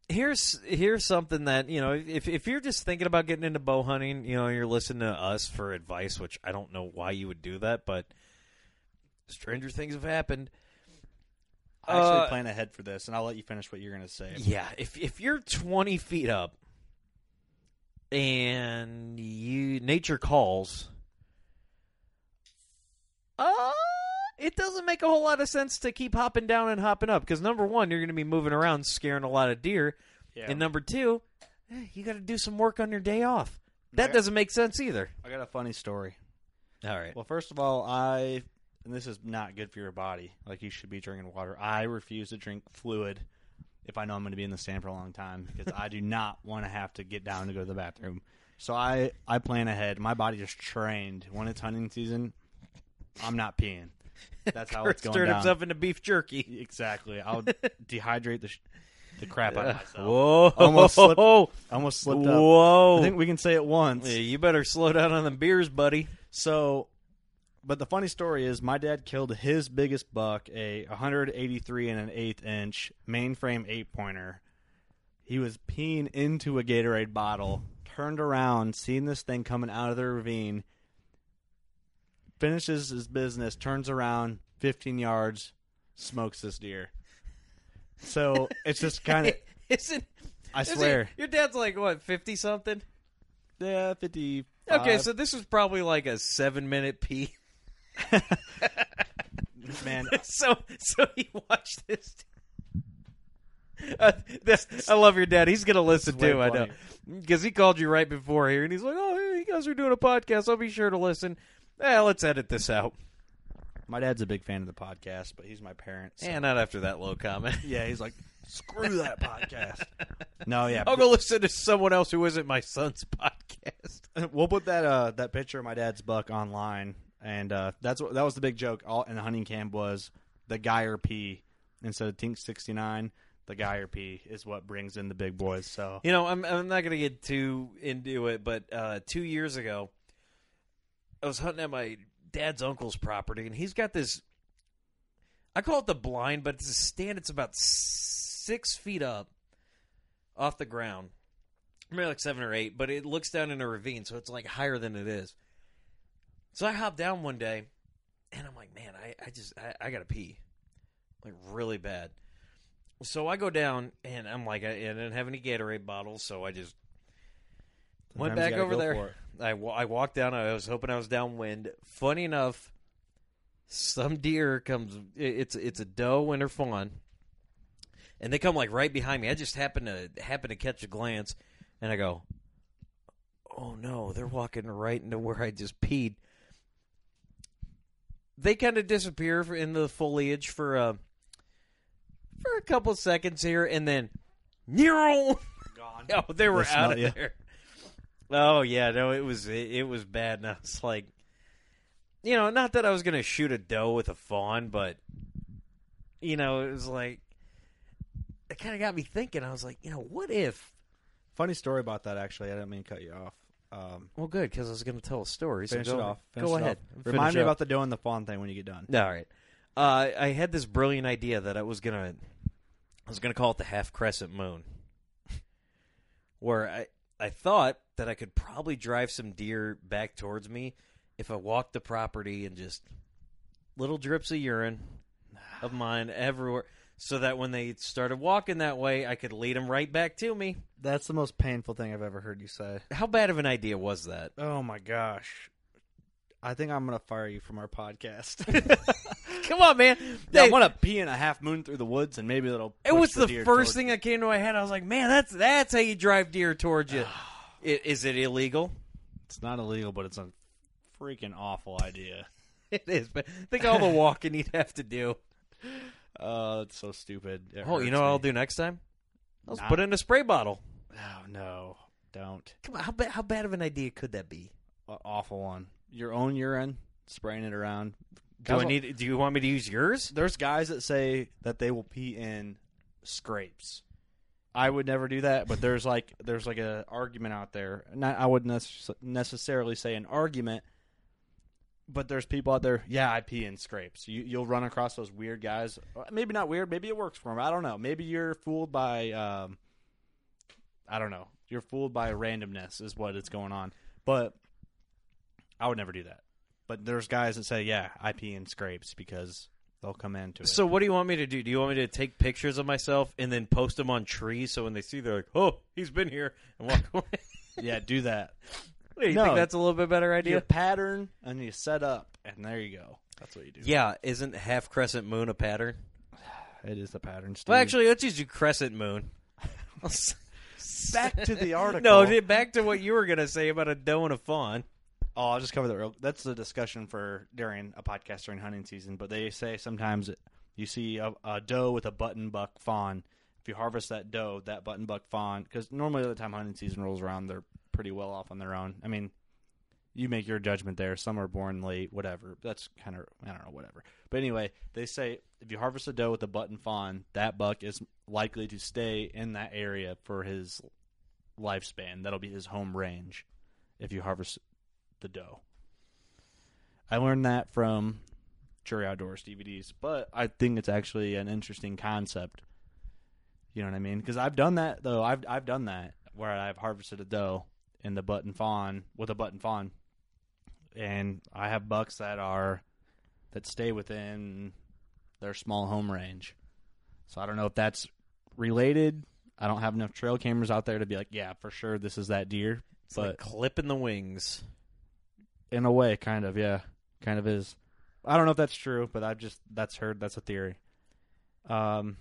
here's here's something that you know if if you're just thinking about getting into bow hunting, you know, you're listening to us for advice, which I don't know why you would do that, but stranger things have happened. I actually Uh, plan ahead for this, and I'll let you finish what you're gonna say. Yeah, if if you're 20 feet up and you nature calls, uh, it doesn't make a whole lot of sense to keep hopping down and hopping up because number one, you're going to be moving around, scaring a lot of deer, Yeah. and number two, eh, you got to do some work on your day off. That doesn't make sense either. I got a funny story. All right. Well, first of all, I and this is not good for your body. Like you should be drinking water. I refuse to drink fluid if I know I'm going to be in the stand for a long time because I do not want to have to get down to go to the bathroom. So I I plan ahead. My body is trained when it's hunting season. I'm not peeing. That's how it's going stirred down. himself into beef jerky. Exactly. I'll dehydrate the sh- the crap out of myself. Whoa! Almost slipped- Almost slipped up. Whoa! I think we can say it once. Yeah, you better slow down on the beers, buddy. So, but the funny story is, my dad killed his biggest buck, a 183 and an eighth inch mainframe eight pointer. He was peeing into a Gatorade bottle, turned around, seen this thing coming out of the ravine, finishes his business, turns around 15 yards, smokes this deer. So it's just kind of, Isn't I is swear, your dad's like what fifty something? yeah, 50. Okay, so this was probably like a seven minute pee. man, so so he watched this. Uh, this, I love your dad. He's gonna listen way too. I know because he called you right before here, and he's like, "Oh, hey, you guys are doing a podcast. I'll be sure to listen." Eh, let's edit this out. my dad's a big fan of the podcast, but he's my parent. so- And not after that low comment. Yeah, he's like, screw that podcast. No, yeah, I'll go listen to someone else who isn't my son's podcast. we'll put that uh that picture of my dad's buck online, and uh, that's what that was the big joke. All in the hunting camp was the Geyer P instead of Tink sixty nine. The Geyer P is what brings in the big boys. So You know, I'm I'm not gonna get too into it, but uh, two years ago, I was hunting at my dad's uncle's property, and he's got this. I call it the blind, but it's a stand. It's about six feet up off the ground. Maybe like seven or eight, but it looks down in a ravine, so it's like higher than it is. So I hop down one day, and I'm like, man, I, I just I, I gotta pee, like really bad. So I go down, and I'm like, I, I didn't have any Gatorade bottles, so I just went back over there. for it. I, I walked down. I was hoping I was downwind. Funny enough, some deer comes. It's it's a doe and her fawn, and they come like right behind me. I just happen to happen to catch a glance, and I go, "Oh no, they're walking right into where I just peed." They kind of disappear in the foliage for uh, for a couple seconds here, and then, Nero, Gone. Oh, they were They out of ya. there. Oh yeah, no, it was it, it was bad. And I was like, you know, not that I was gonna shoot a doe with a fawn, but you know, it was like it kind of got me thinking. I was like, you know, what if? Funny story about that. Actually, I didn't mean to cut you off. Um, Well, good because I was gonna tell a story. finish so it go, off. Finish go it ahead. off. Remind me up. about the doe and the fawn thing when you get done. All right. Uh, I had this brilliant idea that I was gonna, I was gonna call it the half crescent moon, where I I thought that I could probably drive some deer back towards me if I walked the property and just little drips of urine of mine everywhere, so that when they started walking that way, I could lead them right back to me. That's the most painful thing I've ever heard you say. How bad of an idea was that? Oh my gosh. I think I'm gonna fire you from our podcast. Come on, man! Yeah, I want to pee in a half moon through the woods, and maybe that'll. It was the deer first towards- thing that came to my head. I was like, man, that's that's how you drive deer towards you. I- Is it illegal? It's not illegal, but it's a freaking awful idea. It is, but think all the walking you'd have to do. Oh, it's so stupid. It Oh, you hurts know what I'll do next time? I'll Not- put it in a spray bottle. Oh no, don't. Come on, how bad how bad of an idea could that be? A- awful one. Your own urine, spraying it around. Do I need? Do you want me to use yours? There's guys that say that they will pee in scrapes. I would never do that, but there's like there's like a argument out there. Not I wouldn't necess- necessarily say an argument, but there's people out there. Yeah, I pee in scrapes. You you'll run across those weird guys. Uh, Maybe not weird. Maybe it works for them. I don't know. Maybe you're fooled by. Um, I don't know. You're fooled by randomness is what is going on. But I would never do that. But there's guys that say, yeah, I pee in scrapes because they'll come into it. So what do you want me to do? Do you want me to take pictures of myself and then post them on trees so when they see, they're like, "Oh, he's been here," and walk away? yeah, do that. you No. think that's a little bit better Your idea? pattern and you set up, and there you go. That's what you do. Yeah, isn't half crescent moon a pattern? it is the pattern. Steve. Well, actually, let's just do crescent moon. back to the article. no, back to what you were gonna say about a doe and a fawn. Oh, I'll just cover that real. That's the discussion for during a podcast during hunting season. But they say sometimes you see a, a doe with a button buck fawn. If you harvest that doe, that button buck fawn, because normally by the time hunting season rolls around, they're pretty well off on their own. I mean, you make your judgment there. Some are born late, whatever. That's kind of I don't know, whatever. But anyway, they say if you harvest a doe with a button fawn, that buck is likely to stay in that area for his lifespan. That'll be his home range if you harvest the doe. I learned that from Drury Outdoors DVDs, but I think it's actually an interesting concept. You know what I mean? Because I've done that though. I've I've done that where I've harvested a doe in the button fawn with a button fawn, and I have bucks that are that stay within their small home range. So I don't know if that's related. I don't have enough trail cameras out there to be like, yeah, for sure this is that deer. It's but like clipping the wings. In a way, kind of, yeah, kind of is. I don't know if that's true, but I've just that's heard that's a theory. Um,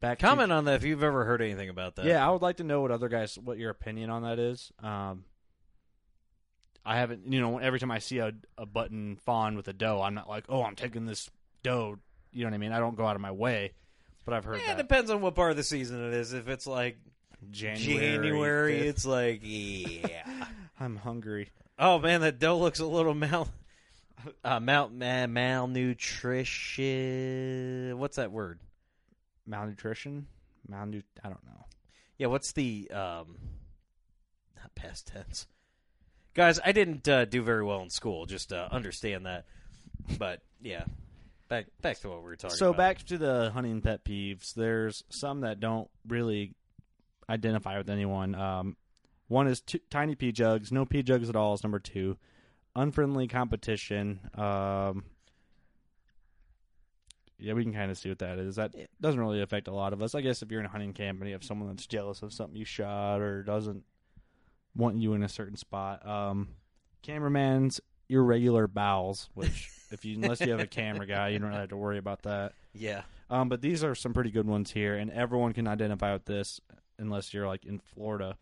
back to- Comment on that if you've ever heard anything about that. yeah, I would like to know what other guys, what your opinion on that is. Um, I haven't, you know, every time I see a, a button fawn with a doe, I'm not like, oh, I'm taking this doe. You know what I mean? I don't go out of my way, but I've heard Eh, it depends on what part of the season it is. If it's like January. January, it's like yeah. I'm hungry. Oh man, that dough looks a little mal, uh, mal, ma- malnutrition. What's that word? Malnutrition, malnut. I don't know. Yeah, what's the um, not past tense? Guys, I didn't uh, do very well in school. Just uh, understand that. But yeah, back back to what we were talking So about. back to the hunting pet peeves. There's some that don't really identify with anyone. Um, one is t- tiny pea jugs. No pea jugs at all is number two. Unfriendly competition. Um, yeah, we can kind of see what that is. That doesn't really affect a lot of us. I guess if you're in a hunting camp and you have someone that's jealous of something you shot or doesn't want you in a certain spot. Um, cameraman's irregular bowels, which if you unless you have a camera guy, you don't really have to worry about that. Yeah. Um, but these are some pretty good ones here, and everyone can identify with this unless you're like in Florida.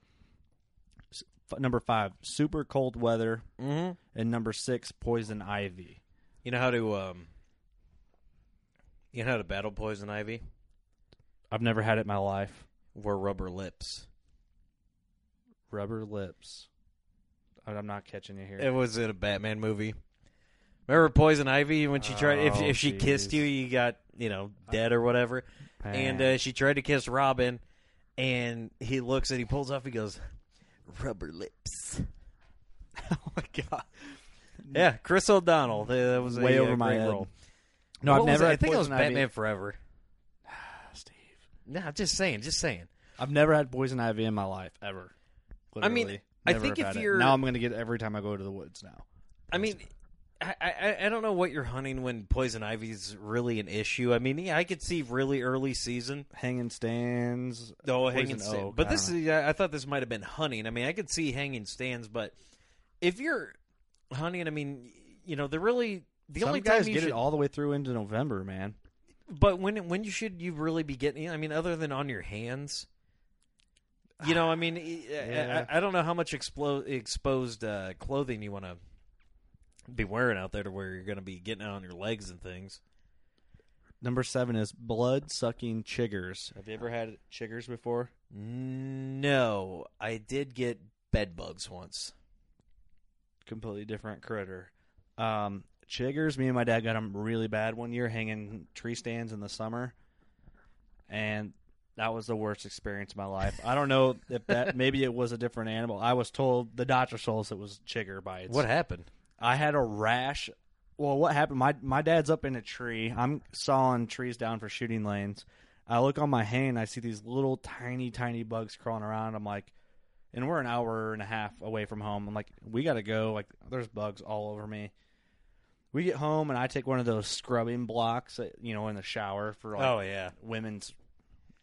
Number five, super cold weather, Mm-hmm. and number six, poison ivy. You know how to um. You know how to battle poison ivy? I've never had it in my life. Wear rubber lips. Rubber lips. I'm not catching you here. It was in a Batman movie. Remember Poison Ivy when she tried if Oh, if she kissed you, you got you know dead or whatever. And uh, she tried to kiss Robin, and he looks and he pulls off. He goes, "Rubber lips." oh my god, Yeah, Chris O'Donnell. That was a, way uh, over my great head. role. No, What I've never. I think it was poison ivy. Batman Forever. Steve. Nah, just saying, just saying. I've never had poison ivy in my life ever. Literally. I mean, Literally. I think have if you're- now, I'm going to get it every time I go to the woods. Now, I mean, I, I I don't know what you're hunting when poison ivy's really an issue. I mean, yeah, I could see really early season. hanging stands. Oh, hanging stand. oak, But I this is I thought this might have been hunting. I mean, I could see hanging stands, but if you're hunting, I mean, you know, the really the Some only guys get should, it all the way through into November, man. but when when you should you really be getting? I mean, other than on your hands. You know, I mean, I- Yeah. I, I don't know how much explo- exposed uh, clothing you want to be wearing out there to where you're going to be getting out on your legs and things. Number seven is blood sucking chiggers. Have you ever had chiggers before? No, I did get bed bugs once. Completely different critter. Um, chiggers. Me and my dad got them really bad one year, hanging tree stands in the summer, and that was the worst experience of my life. I don't know if that maybe it was a different animal. I was told the doctor told us it was chigger bites. What happened? I had a rash. Well, what happened? My my dad's up in a tree. I'm sawing trees down for shooting lanes. I look on my hand. I see these little tiny, tiny bugs crawling around. I'm like, and we're an hour and a half away from home. I'm like, we got to go. Like, there's bugs all over me. We get home and I take one of those scrubbing blocks, that, you know, in the shower for like Oh yeah, women's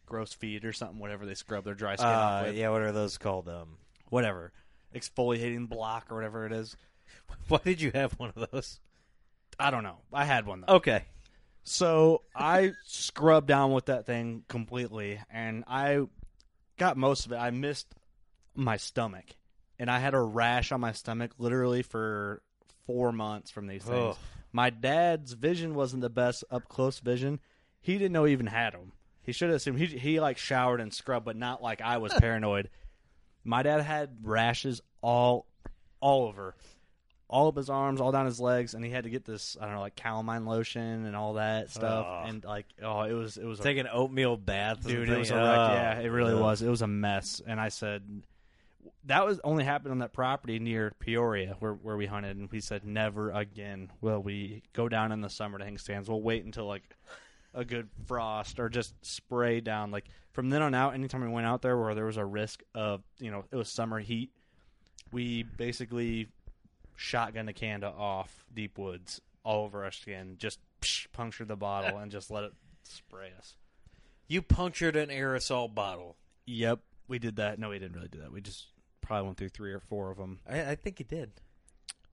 gross feet or something. Whatever they scrub their dry skin off uh, with, yeah. What are those called? Um, whatever exfoliating block or whatever it is. why did you have one of those? I don't know. I had one though. Okay, So I scrubbed down with that thing completely, and I got most of it. I missed my stomach, and I had a rash on my stomach literally for four months from these things. Ugh. My dad's vision wasn't the best up close vision. He didn't know he even had them. He should have assumed he he like showered and scrubbed, but not like I was paranoid. My dad had rashes all all over, all up his arms, all down his legs, and he had to get this I don't know like calamine lotion and all that stuff. Ugh. And like oh, it was it was a take an oatmeal bath, dude. It was a wreck. Oh, yeah, it really ugh. was. It was a mess. And I said that was only happened on that property near Peoria where where we hunted, and we said never again will we go down in the summer to hang stands. We'll wait until like a good frost or just spray down. Like from then on out, anytime we went out there where there was a risk of you know it was summer heat, we basically shotgun the can of Off Deep Woods all over our skin, just psh, puncture the bottle and just let it spray us. You punctured an aerosol bottle. Yep, we did that. No, we didn't really do that. We just probably went through three or four of them. I, I think you did.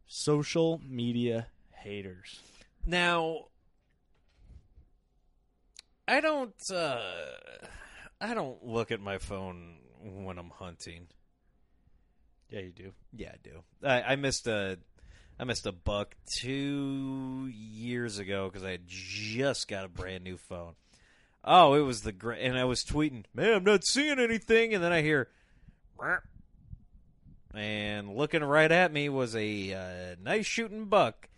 Social media haters. Now, I don't. Uh, I don't look at my phone when I'm hunting. Yeah, you do. Yeah, I do. I, I missed a. I missed a buck two years ago because I had just got a brand new phone. Oh, it was the great, and I was tweeting, "Man, I'm not seeing anything," and then I hear, and looking right at me was a uh, nice shooting buck.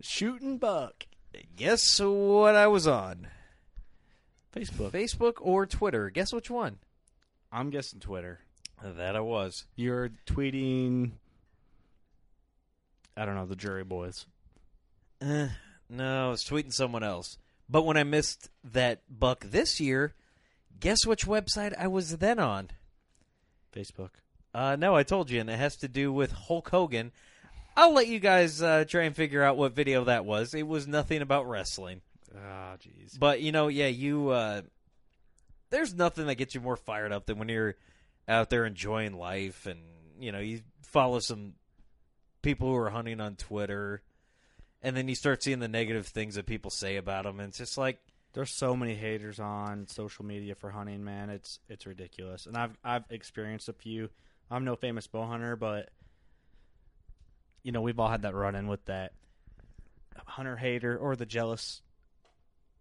Shooting buck. Guess what I was on? Facebook. Facebook or Twitter? Guess which one? I'm guessing Twitter. That I was. You're tweeting. I don't know the Drury boys. Uh, no, I was tweeting someone else. But when I missed that buck this year, Guess which website I was then on? Facebook. Uh, no, I told you, and it has to do with Hulk Hogan. I'll let you guys uh, try and figure out what video that was. It was nothing about wrestling. Ah, jeez. But you know, yeah, you. Uh, there's nothing that gets you more fired up than when you're out there enjoying life, and you know, you follow some people who are hunting on Twitter, and then you start seeing the negative things that people say about them, and it's just like, There's so many haters on social media for hunting, man. It's it's ridiculous, and I've I've experienced a few. I'm no famous bow hunter, but you know we've all had that run in with that hunter hater or the jealous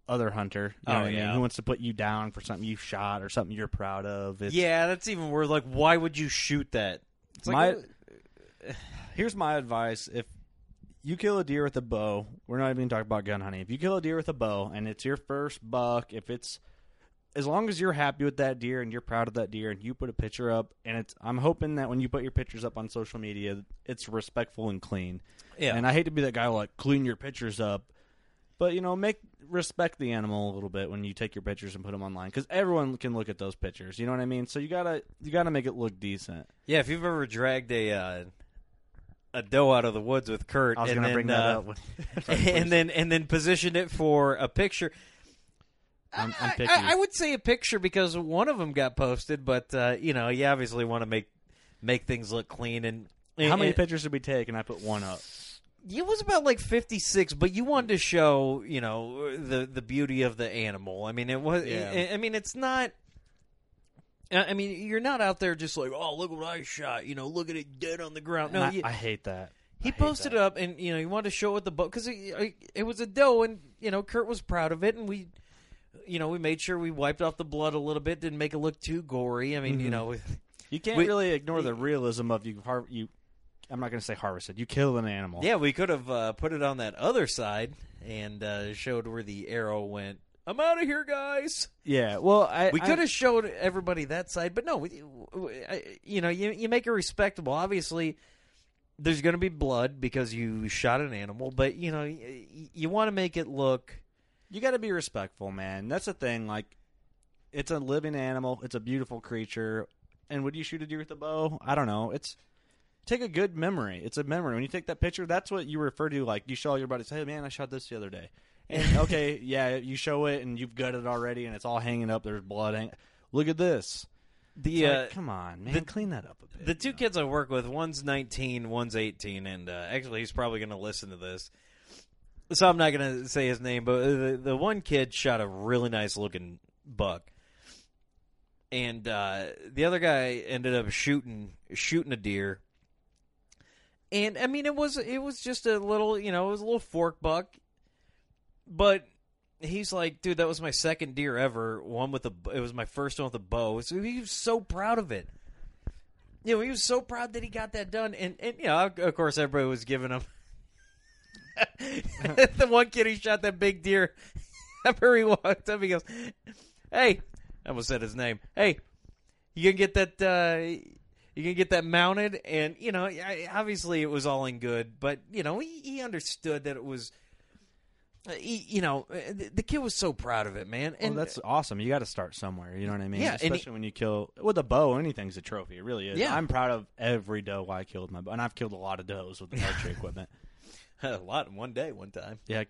other hunter. You know Oh, what I mean? yeah. Who wants to put you down for something you shot or something you're proud of? It's, yeah, that's even worse. Like, why would you shoot that? It's My- like, Here's my advice: if you kill a deer with a bow, we're not even talking about gun hunting. If you kill a deer with a bow and it's your first buck, if it's as long as you're happy with that deer and you're proud of that deer and you put a picture up and it's I'm hoping that when you put your pictures up on social media it's respectful and clean. yeah, And I hate to be that guy like clean your pictures up, but you know, make respect the animal a little bit when you take your pictures and put them online cuz everyone can look at those pictures, you know what I mean? So you got to you got to make it look decent. yeah. If you've ever dragged a uh, a doe out of the woods with Kurt, I was and going to then, bring that uh, up. With, and then and then positioned it for a picture. I'm- I'm I- I, I would say a picture because one of them got posted, but uh, you know, you obviously want to make make things look clean. And How many and- pictures did we take? And I put one up. It was about like fifty six, but you wanted to show you know the the beauty of the animal. I mean, it was. Yeah. I, mean, it's not. I mean, you're not out there just like, oh, look what I shot. You know, look at it dead on the ground. No, I, you- I hate that. he I posted that. it up, and you know he wanted to show it with the bow because it, it was a doe, and you know Kurt was proud of it, and we, you know, we made sure we wiped off the blood a little bit, didn't make it look too gory. I mean, you Mhm. know, You can't We- really ignore the realism of you. You, I'm not going to say harvested. You kill an animal. yeah, we could have uh, put it on that other side and uh, showed where the arrow went. I'm out of here, guys. Yeah. Well, I We could have showed everybody that side, but no, we, I- you know, you you make it respectable. Obviously, there's going to be blood because you shot an animal, but you know, you, you want to make it look. You got to be respectful, man. That's the thing. Like, it's a living animal. It's a beautiful creature. And would you shoot a deer with a bow? I don't know. It's take a good memory. It's a memory. When you take that picture, that's what you refer to. Like, you show all your buddies, "Hey, man, I shot this the other day." And okay, yeah, you show it, and you've gutted it already, and it's all hanging up. There's blood. Hang- Look at this. The It's uh, come on, man, the- clean that up a bit. the two know? kids I work with, one's 19, one's 18, and uh, actually he's probably going to listen to this. So I'm not going to say his name, but the, the one kid shot a really nice looking buck, and uh, the other guy ended up shooting shooting a deer. And I mean, it was it was just a little, you know, it was a little fork buck, but he's like, dude, that was my second deer ever. One with a, it was my first one with a bow. So he was so proud of it. You know, he was so proud that he got that done, and and you know, of course, everybody was giving him. the one kid who shot that big deer, after he walked up, he goes, "Hey," I almost said his name. Hey, you gonna get that? Uh, you gonna get that mounted? And you know, obviously it was all in good, but you know, he, he understood that it was. uh, He, you know, uh, the, the kid was so proud of it, man. Well, And that's awesome. You got to start somewhere. You know what I mean? Yeah, and he- Especially when you kill with a bow. Anything's a trophy. It really is. Yeah. I'm proud of every doe I killed my bow, and I've killed a lot of does with the archery equipment. a lot in one day, one time. Yeah,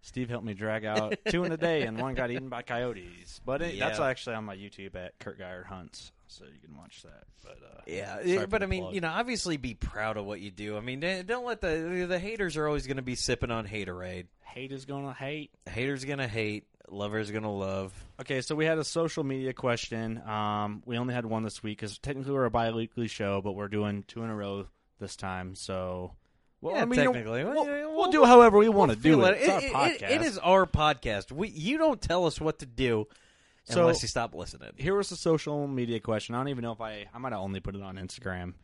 Steve helped me drag out two in a day, and one got eaten by coyotes. But it, that's actually on my YouTube at Kurt Geyer Hunts, so you can watch that. But uh, Yeah, sorry but I mean, plug. you know, obviously be proud of what you do. I mean, don't don't let the the haters are always going to be sipping on haterade. hate is gonna hate. Haters going to hate, lovers going to love. Okay, so we had a social media question. Um, we only had one this week because technically we're a bi-weekly show, but we're doing two in a row this time. So, well, Yeah, I mean, you know, technically. we'll, Well, we'll we'll- do however we want to Feel do it. It's our It- it- podcast. it is our podcast. We you don't tell us what to do So- unless you stop listening. Here was the social media question. I don't even know if I I might have only put it on Instagram,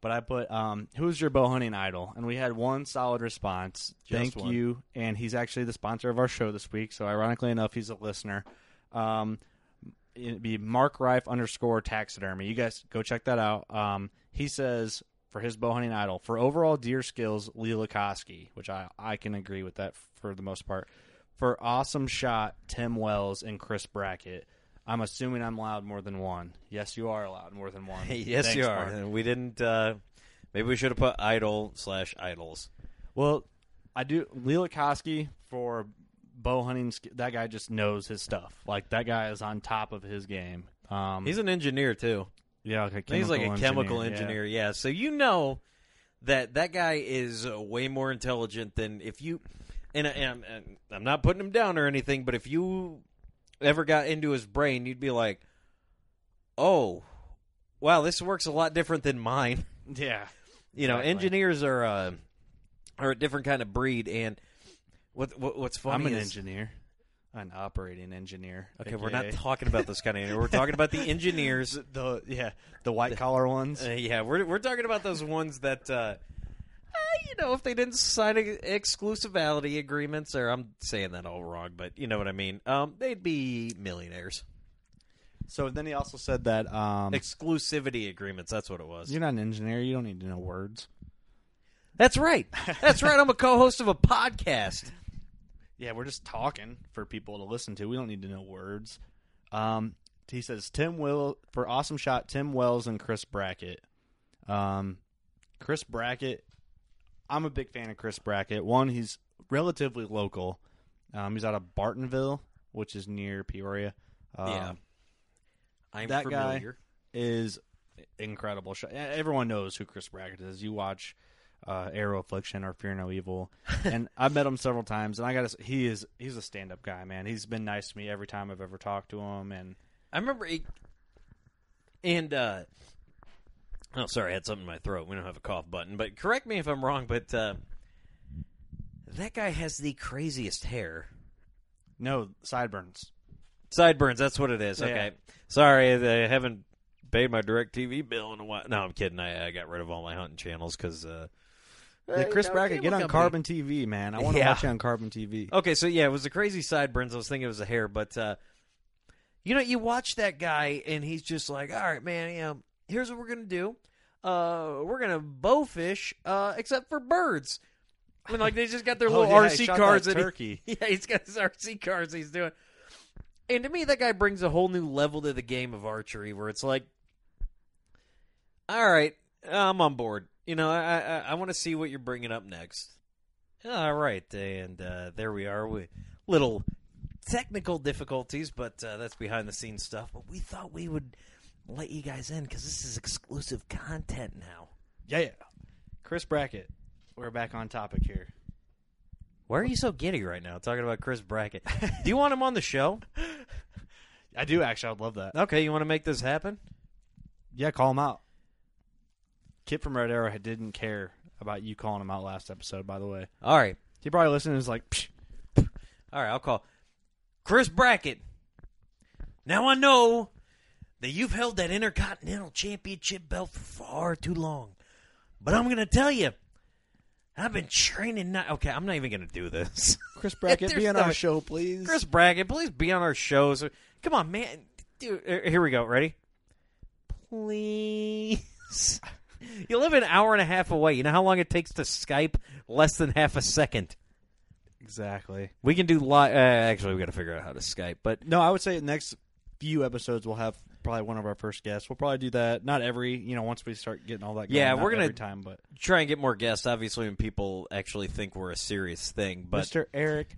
but I put um, "Who's your bow hunting idol?" and we had one solid response. Just Thank one. you, and he's actually the sponsor of our show this week. So ironically enough, he's a listener. Um, it'd be Mark Rife underscore taxidermy. You guys go check that out. Um, he says for his bow hunting idol for overall deer skills, Lee Lakosky, which I I can agree with that for the most part. For awesome shot, Tim Wells and Chris Brackett. I'm assuming I'm allowed more than one. Yes, you are allowed more than one. yes, Thanks, you are. Mark. We didn't. Uh, maybe we should have put idol slash idols. Well, I do Lee Lakosky for bow hunting. That guy just knows his stuff. Like that guy is on top of his game. Um, He's an engineer too. yeah, like He's like a chemical chemical engineer. Yeah. So you know that that guy is way more intelligent than if you. And, and, I'm- and I'm not putting him down or anything, but if you ever got into his brain, you'd be like, "Oh, wow, this works a lot different than mine." Yeah, You know, Exactly. engineers are uh, are a different kind of breed, and what, what what's funny I'm an is engineer, an operating engineer. okay, we're not talking about this kind of engineers. We're talking about the engineers. the yeah the white collar ones. Uh, yeah, we're we're talking about those ones that. Uh, you know, if they didn't sign ex- exclusivity agreements, or I'm saying that all wrong, but you know what I mean. Um, they'd be millionaires. So then he also said that um, Exclusivity agreements. That's what it was. you're not an engineer. You don't need to know words. That's right. That's right. I'm a co-host of a podcast. Yeah, we're just talking for people to listen to. We don't need to know words. Um, he says Tim Will for awesome shot. Tim Wells and Chris Brackett. Um, Chris Brackett. I'm a big fan of Chris Brackett. One, he's relatively local. Um, he's out of Bartonville, which is near Peoria. Um, Yeah. I'm that guy- is incredible. Everyone knows who Chris Brackett is. You watch uh, Arrow Affliction or Fear No Evil, and I've met him several times. And I got he is he's a stand up guy, man. He's been nice to me every time I've ever talked to him, and I remember, he, and uh, oh, sorry, I had something in my throat. We don't have a cough button, but correct me if I'm wrong. But uh, that guy has the craziest hair. no sideburns. Sideburns, that's what it is. Yeah. Okay, sorry, I haven't paid my DirecTV bill in a while. No, I'm kidding. I, I got rid of all my hunting channels because. Uh, Yeah, Chris Brackett, get on company. Carbon TV, man. I want to Yeah. watch you on Carbon TV. Okay, so yeah, it was the crazy sideburns. I was thinking it was the hair, but uh, you know, you watch that guy and he's just like, "All right, man, you know, here's what we're gonna do. Uh, we're gonna bowfish, uh, except for birds." I mean, like they just got their Oh, little yeah, RC cars. that and he- turkey. yeah, he's got his RC cars. He's doing, and to me, that guy brings a whole new level to the game of archery, where it's like, all right, I'm on board. You know, I I, I want to see what you're bringing up next. All right, and uh, there we are. We little technical difficulties, but uh, that's behind the scenes stuff. But we thought we would let you guys in because this is exclusive content now. Yeah, yeah. Chris Brackett. We're back on topic here. Why are you so giddy right now talking about Chris Brackett? Do you want him on the show? I do actually. I'd love that. Okay, you want to make this happen? Yeah, call him out. Kid from Red Arrow didn't care about you calling him out last episode. By the way, All right. he probably listened and was like, Psh, All right, I'll call Chris Brackett. Now I know that you've held that Intercontinental Championship belt for far too long, but I'm going to tell you, I've been training. Not okay. I'm not even going to do this. "Chris Brackett, be on no- our show, please." Chris Brackett, please be on our shows. Come on, man. Dude, uh, here we go. Ready? Please. You live an hour and a half away. You know how long it takes to Skype? Less than half a second. exactly. We can do live. Uh, actually, we got to figure out how to Skype. But No, I would say next few episodes we'll have probably one of our first guests. We'll probably do that. Not every, you know, once we start getting all that. Going, Yeah, we're gonna- every time, but try and get more guests. Obviously, when people actually think we're a serious thing. But Mr. Eric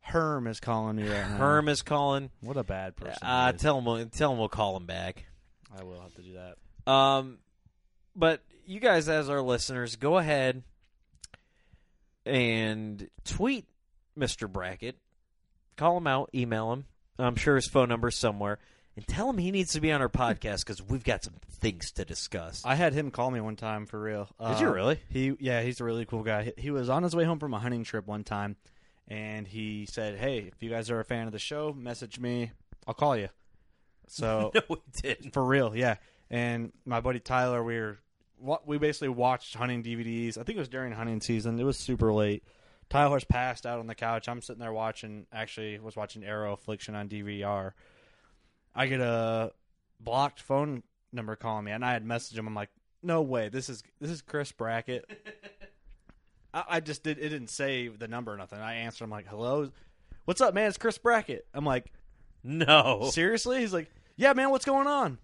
Herm is calling me right now. Herm is calling. what a bad person. Uh, tell him. We'll, tell him we'll call him back. I will have to do that. Um, but you guys, as our listeners, go ahead and tweet Mr. Brackett. Call him out, email him. I'm sure his phone number's somewhere. And tell him he needs to be on our podcast because we've got some things to discuss. I had him call me one time for real. Did you uh, really? He yeah, he's a really cool guy. He, he was on his way home from a hunting trip one time, and he said, "Hey, if you guys are a fan of the show, message me. I'll call you." So no, we didn't. for real, yeah. And my buddy Tyler, we were we basically watched hunting DVDs. I think it was during hunting season. It was super late. Tyler's passed out on the couch. I'm sitting there watching. Actually, was watching Arrow Affliction on DVR. I get a blocked phone number calling me, and I had messaged him. I'm like, "No way! This is this is Chris Brackett." I, I just did. It didn't say the number or nothing. I answered. I'm like, "Hello, what's up, man? It's Chris Brackett." I'm like, No. Seriously? He's like, yeah, man, what's going on?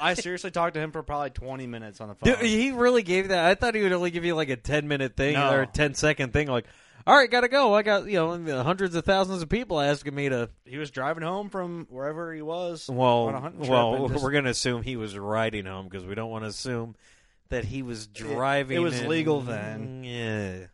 I seriously talked to him for probably 20 minutes on the phone. Dude, he really gave that. I thought he would only give you like a 10 minute thing No. or a 10 second thing. Like, all right, gotta go. I got, you know, hundreds of thousands of people asking me to. he was driving home from wherever he was on a Well, well, just- we're going to assume he was riding home because we don't want to assume that he was driving. it was and- legal then. Yeah.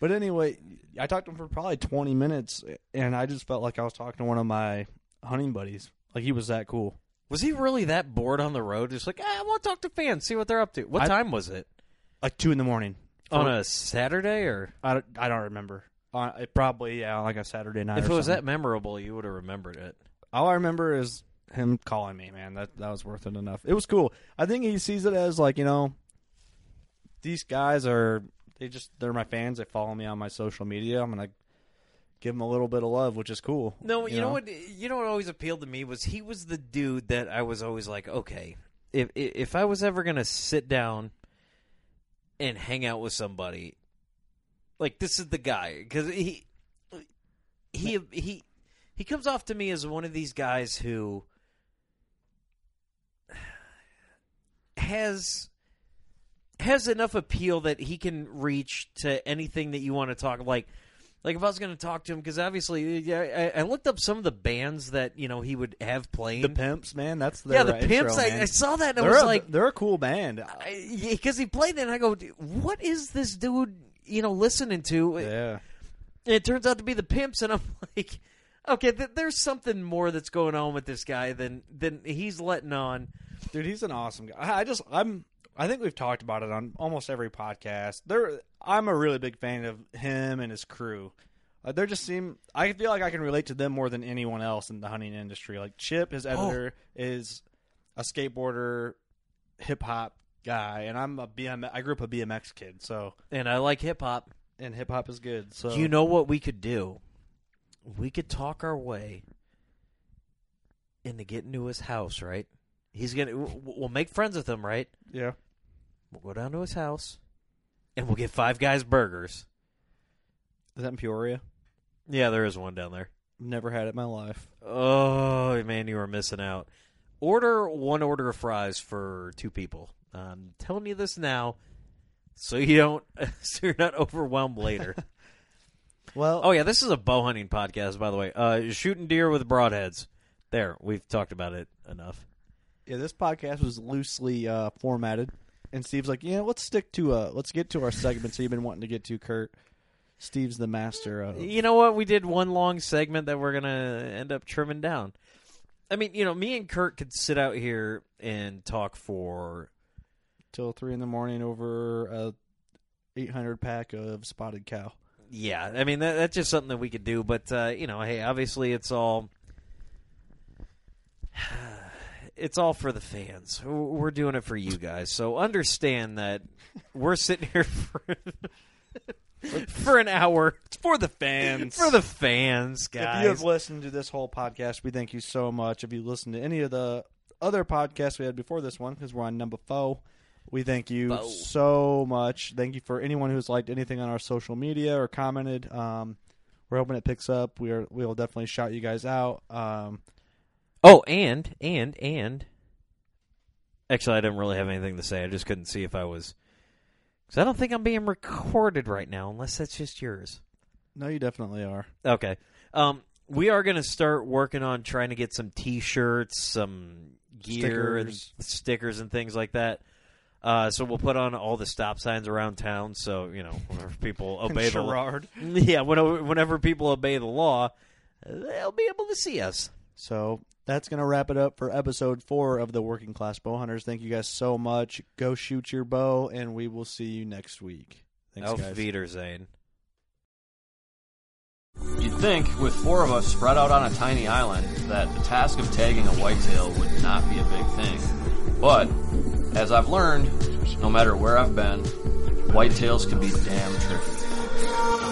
But anyway, I talked to him for probably 20 minutes, and I just felt like I was talking to one of my hunting buddies. Like he was that cool. Was he really that bored on the road? Just like, ah, I want to talk to fans, see what they're up to. What I- time was it? Like two in the morning. On a Saturday or? I don't, I don't remember. Uh, it probably yeah, like a Saturday night. If it was that memorable, you would have remembered it. all I remember is him calling me. Man, that that was worth it enough. It was cool. I think he sees it as like you know, these guys are they just they're my fans. They follow me on my social media. I'm gonna give them a little bit of love, which is cool. No, you, know? what? You know what always appealed to me was he was the dude that I was always like, okay, if if if I was ever gonna sit down and hang out with somebody, like this is the guy because he he he he comes off to me as one of these guys who has has enough appeal that he can reach to anything that you want to talk like like if I was going to talk to him because obviously yeah, I, I looked up some of the bands that you know he would have playing The pimps, man. That's yeah the intro, pimps I. I saw that and I was a, like they're a cool band. because he played it and I go what is this dude you know listening to Yeah. and it turns out to be the pimps, and I'm like, okay, th- there's something more that's going on with this guy than than he's letting on. Dude, he's an awesome guy. I just I'm I think we've talked about it on almost every podcast. There I'm a really big fan of him and his crew. Uh, they just seem I feel like I can relate to them more than anyone else in the hunting industry. Like Chip, his editor, is a skateboarder, hip hop guy, and I'm a BM. I grew up a BMX kid, so And I like hip hop. and hip hop is good. So You know what we could do? We could talk our way into getting to his house, right? He's gonna. We'll make friends with him, right? yeah. We'll go down to his house, and we'll get Five Guys burgers. Is that in Peoria? Yeah, there is one down there. Never had it in my life. Oh man, you are missing out. Order one order of fries for two people. I'm telling you this now, so you don't, so you're not overwhelmed later. Well, oh yeah, this is a bow hunting podcast, by the way. Uh, shooting deer with broadheads. There, we've talked about it enough. Yeah, this podcast was loosely uh, formatted, and Steve's like, "Yeah, let's stick to uh, let's get to our segments you've been wanting to get to." Kurt, Steve's the master of. You know what? We did one long segment that we're gonna end up trimming down. I mean, you know, me and Kurt could sit out here and talk for till three in the morning over a 800 pack of spotted cow. Yeah, I mean that, that's just something that we could do, but uh, you know, hey, obviously it's all it's all for the fans. We're doing it for you guys, so understand that we're sitting here for for an hour It's for the fans. for the fans, guys. If you have listened to this whole podcast, we thank you so much. If you listened to any of the other podcasts we had before this one, because we're on number four, we thank you Four. so much. Thank you for anyone who's liked anything on our social media or commented. Um, we're hoping it picks up. We are we will definitely shout you guys out. Um, Oh, and and and actually, I didn't really have anything to say. I just couldn't see if I was because I don't think I'm being recorded right now, unless that's just yours. no, you definitely are. Okay. Um, we are going to start working on trying to get some T-shirts, some gear, and Stickers. stickers and things like that. Uh, so we'll put on all the stop signs around town. So you know, whenever people obey the law, yeah, whenever, whenever people obey the law, they'll be able to see us. So that's going to wrap it up for episode four of the Working Class Bow Hunters. Thank you guys so much. Go shoot your bow, and we will see you next week. Thanks, Auf guys. Wiedersehen. You'd think, with four of us spread out on a tiny island, that the task of tagging a whitetail would not be a big thing. But, as I've learned, no matter where I've been, whitetails can be damn tricky.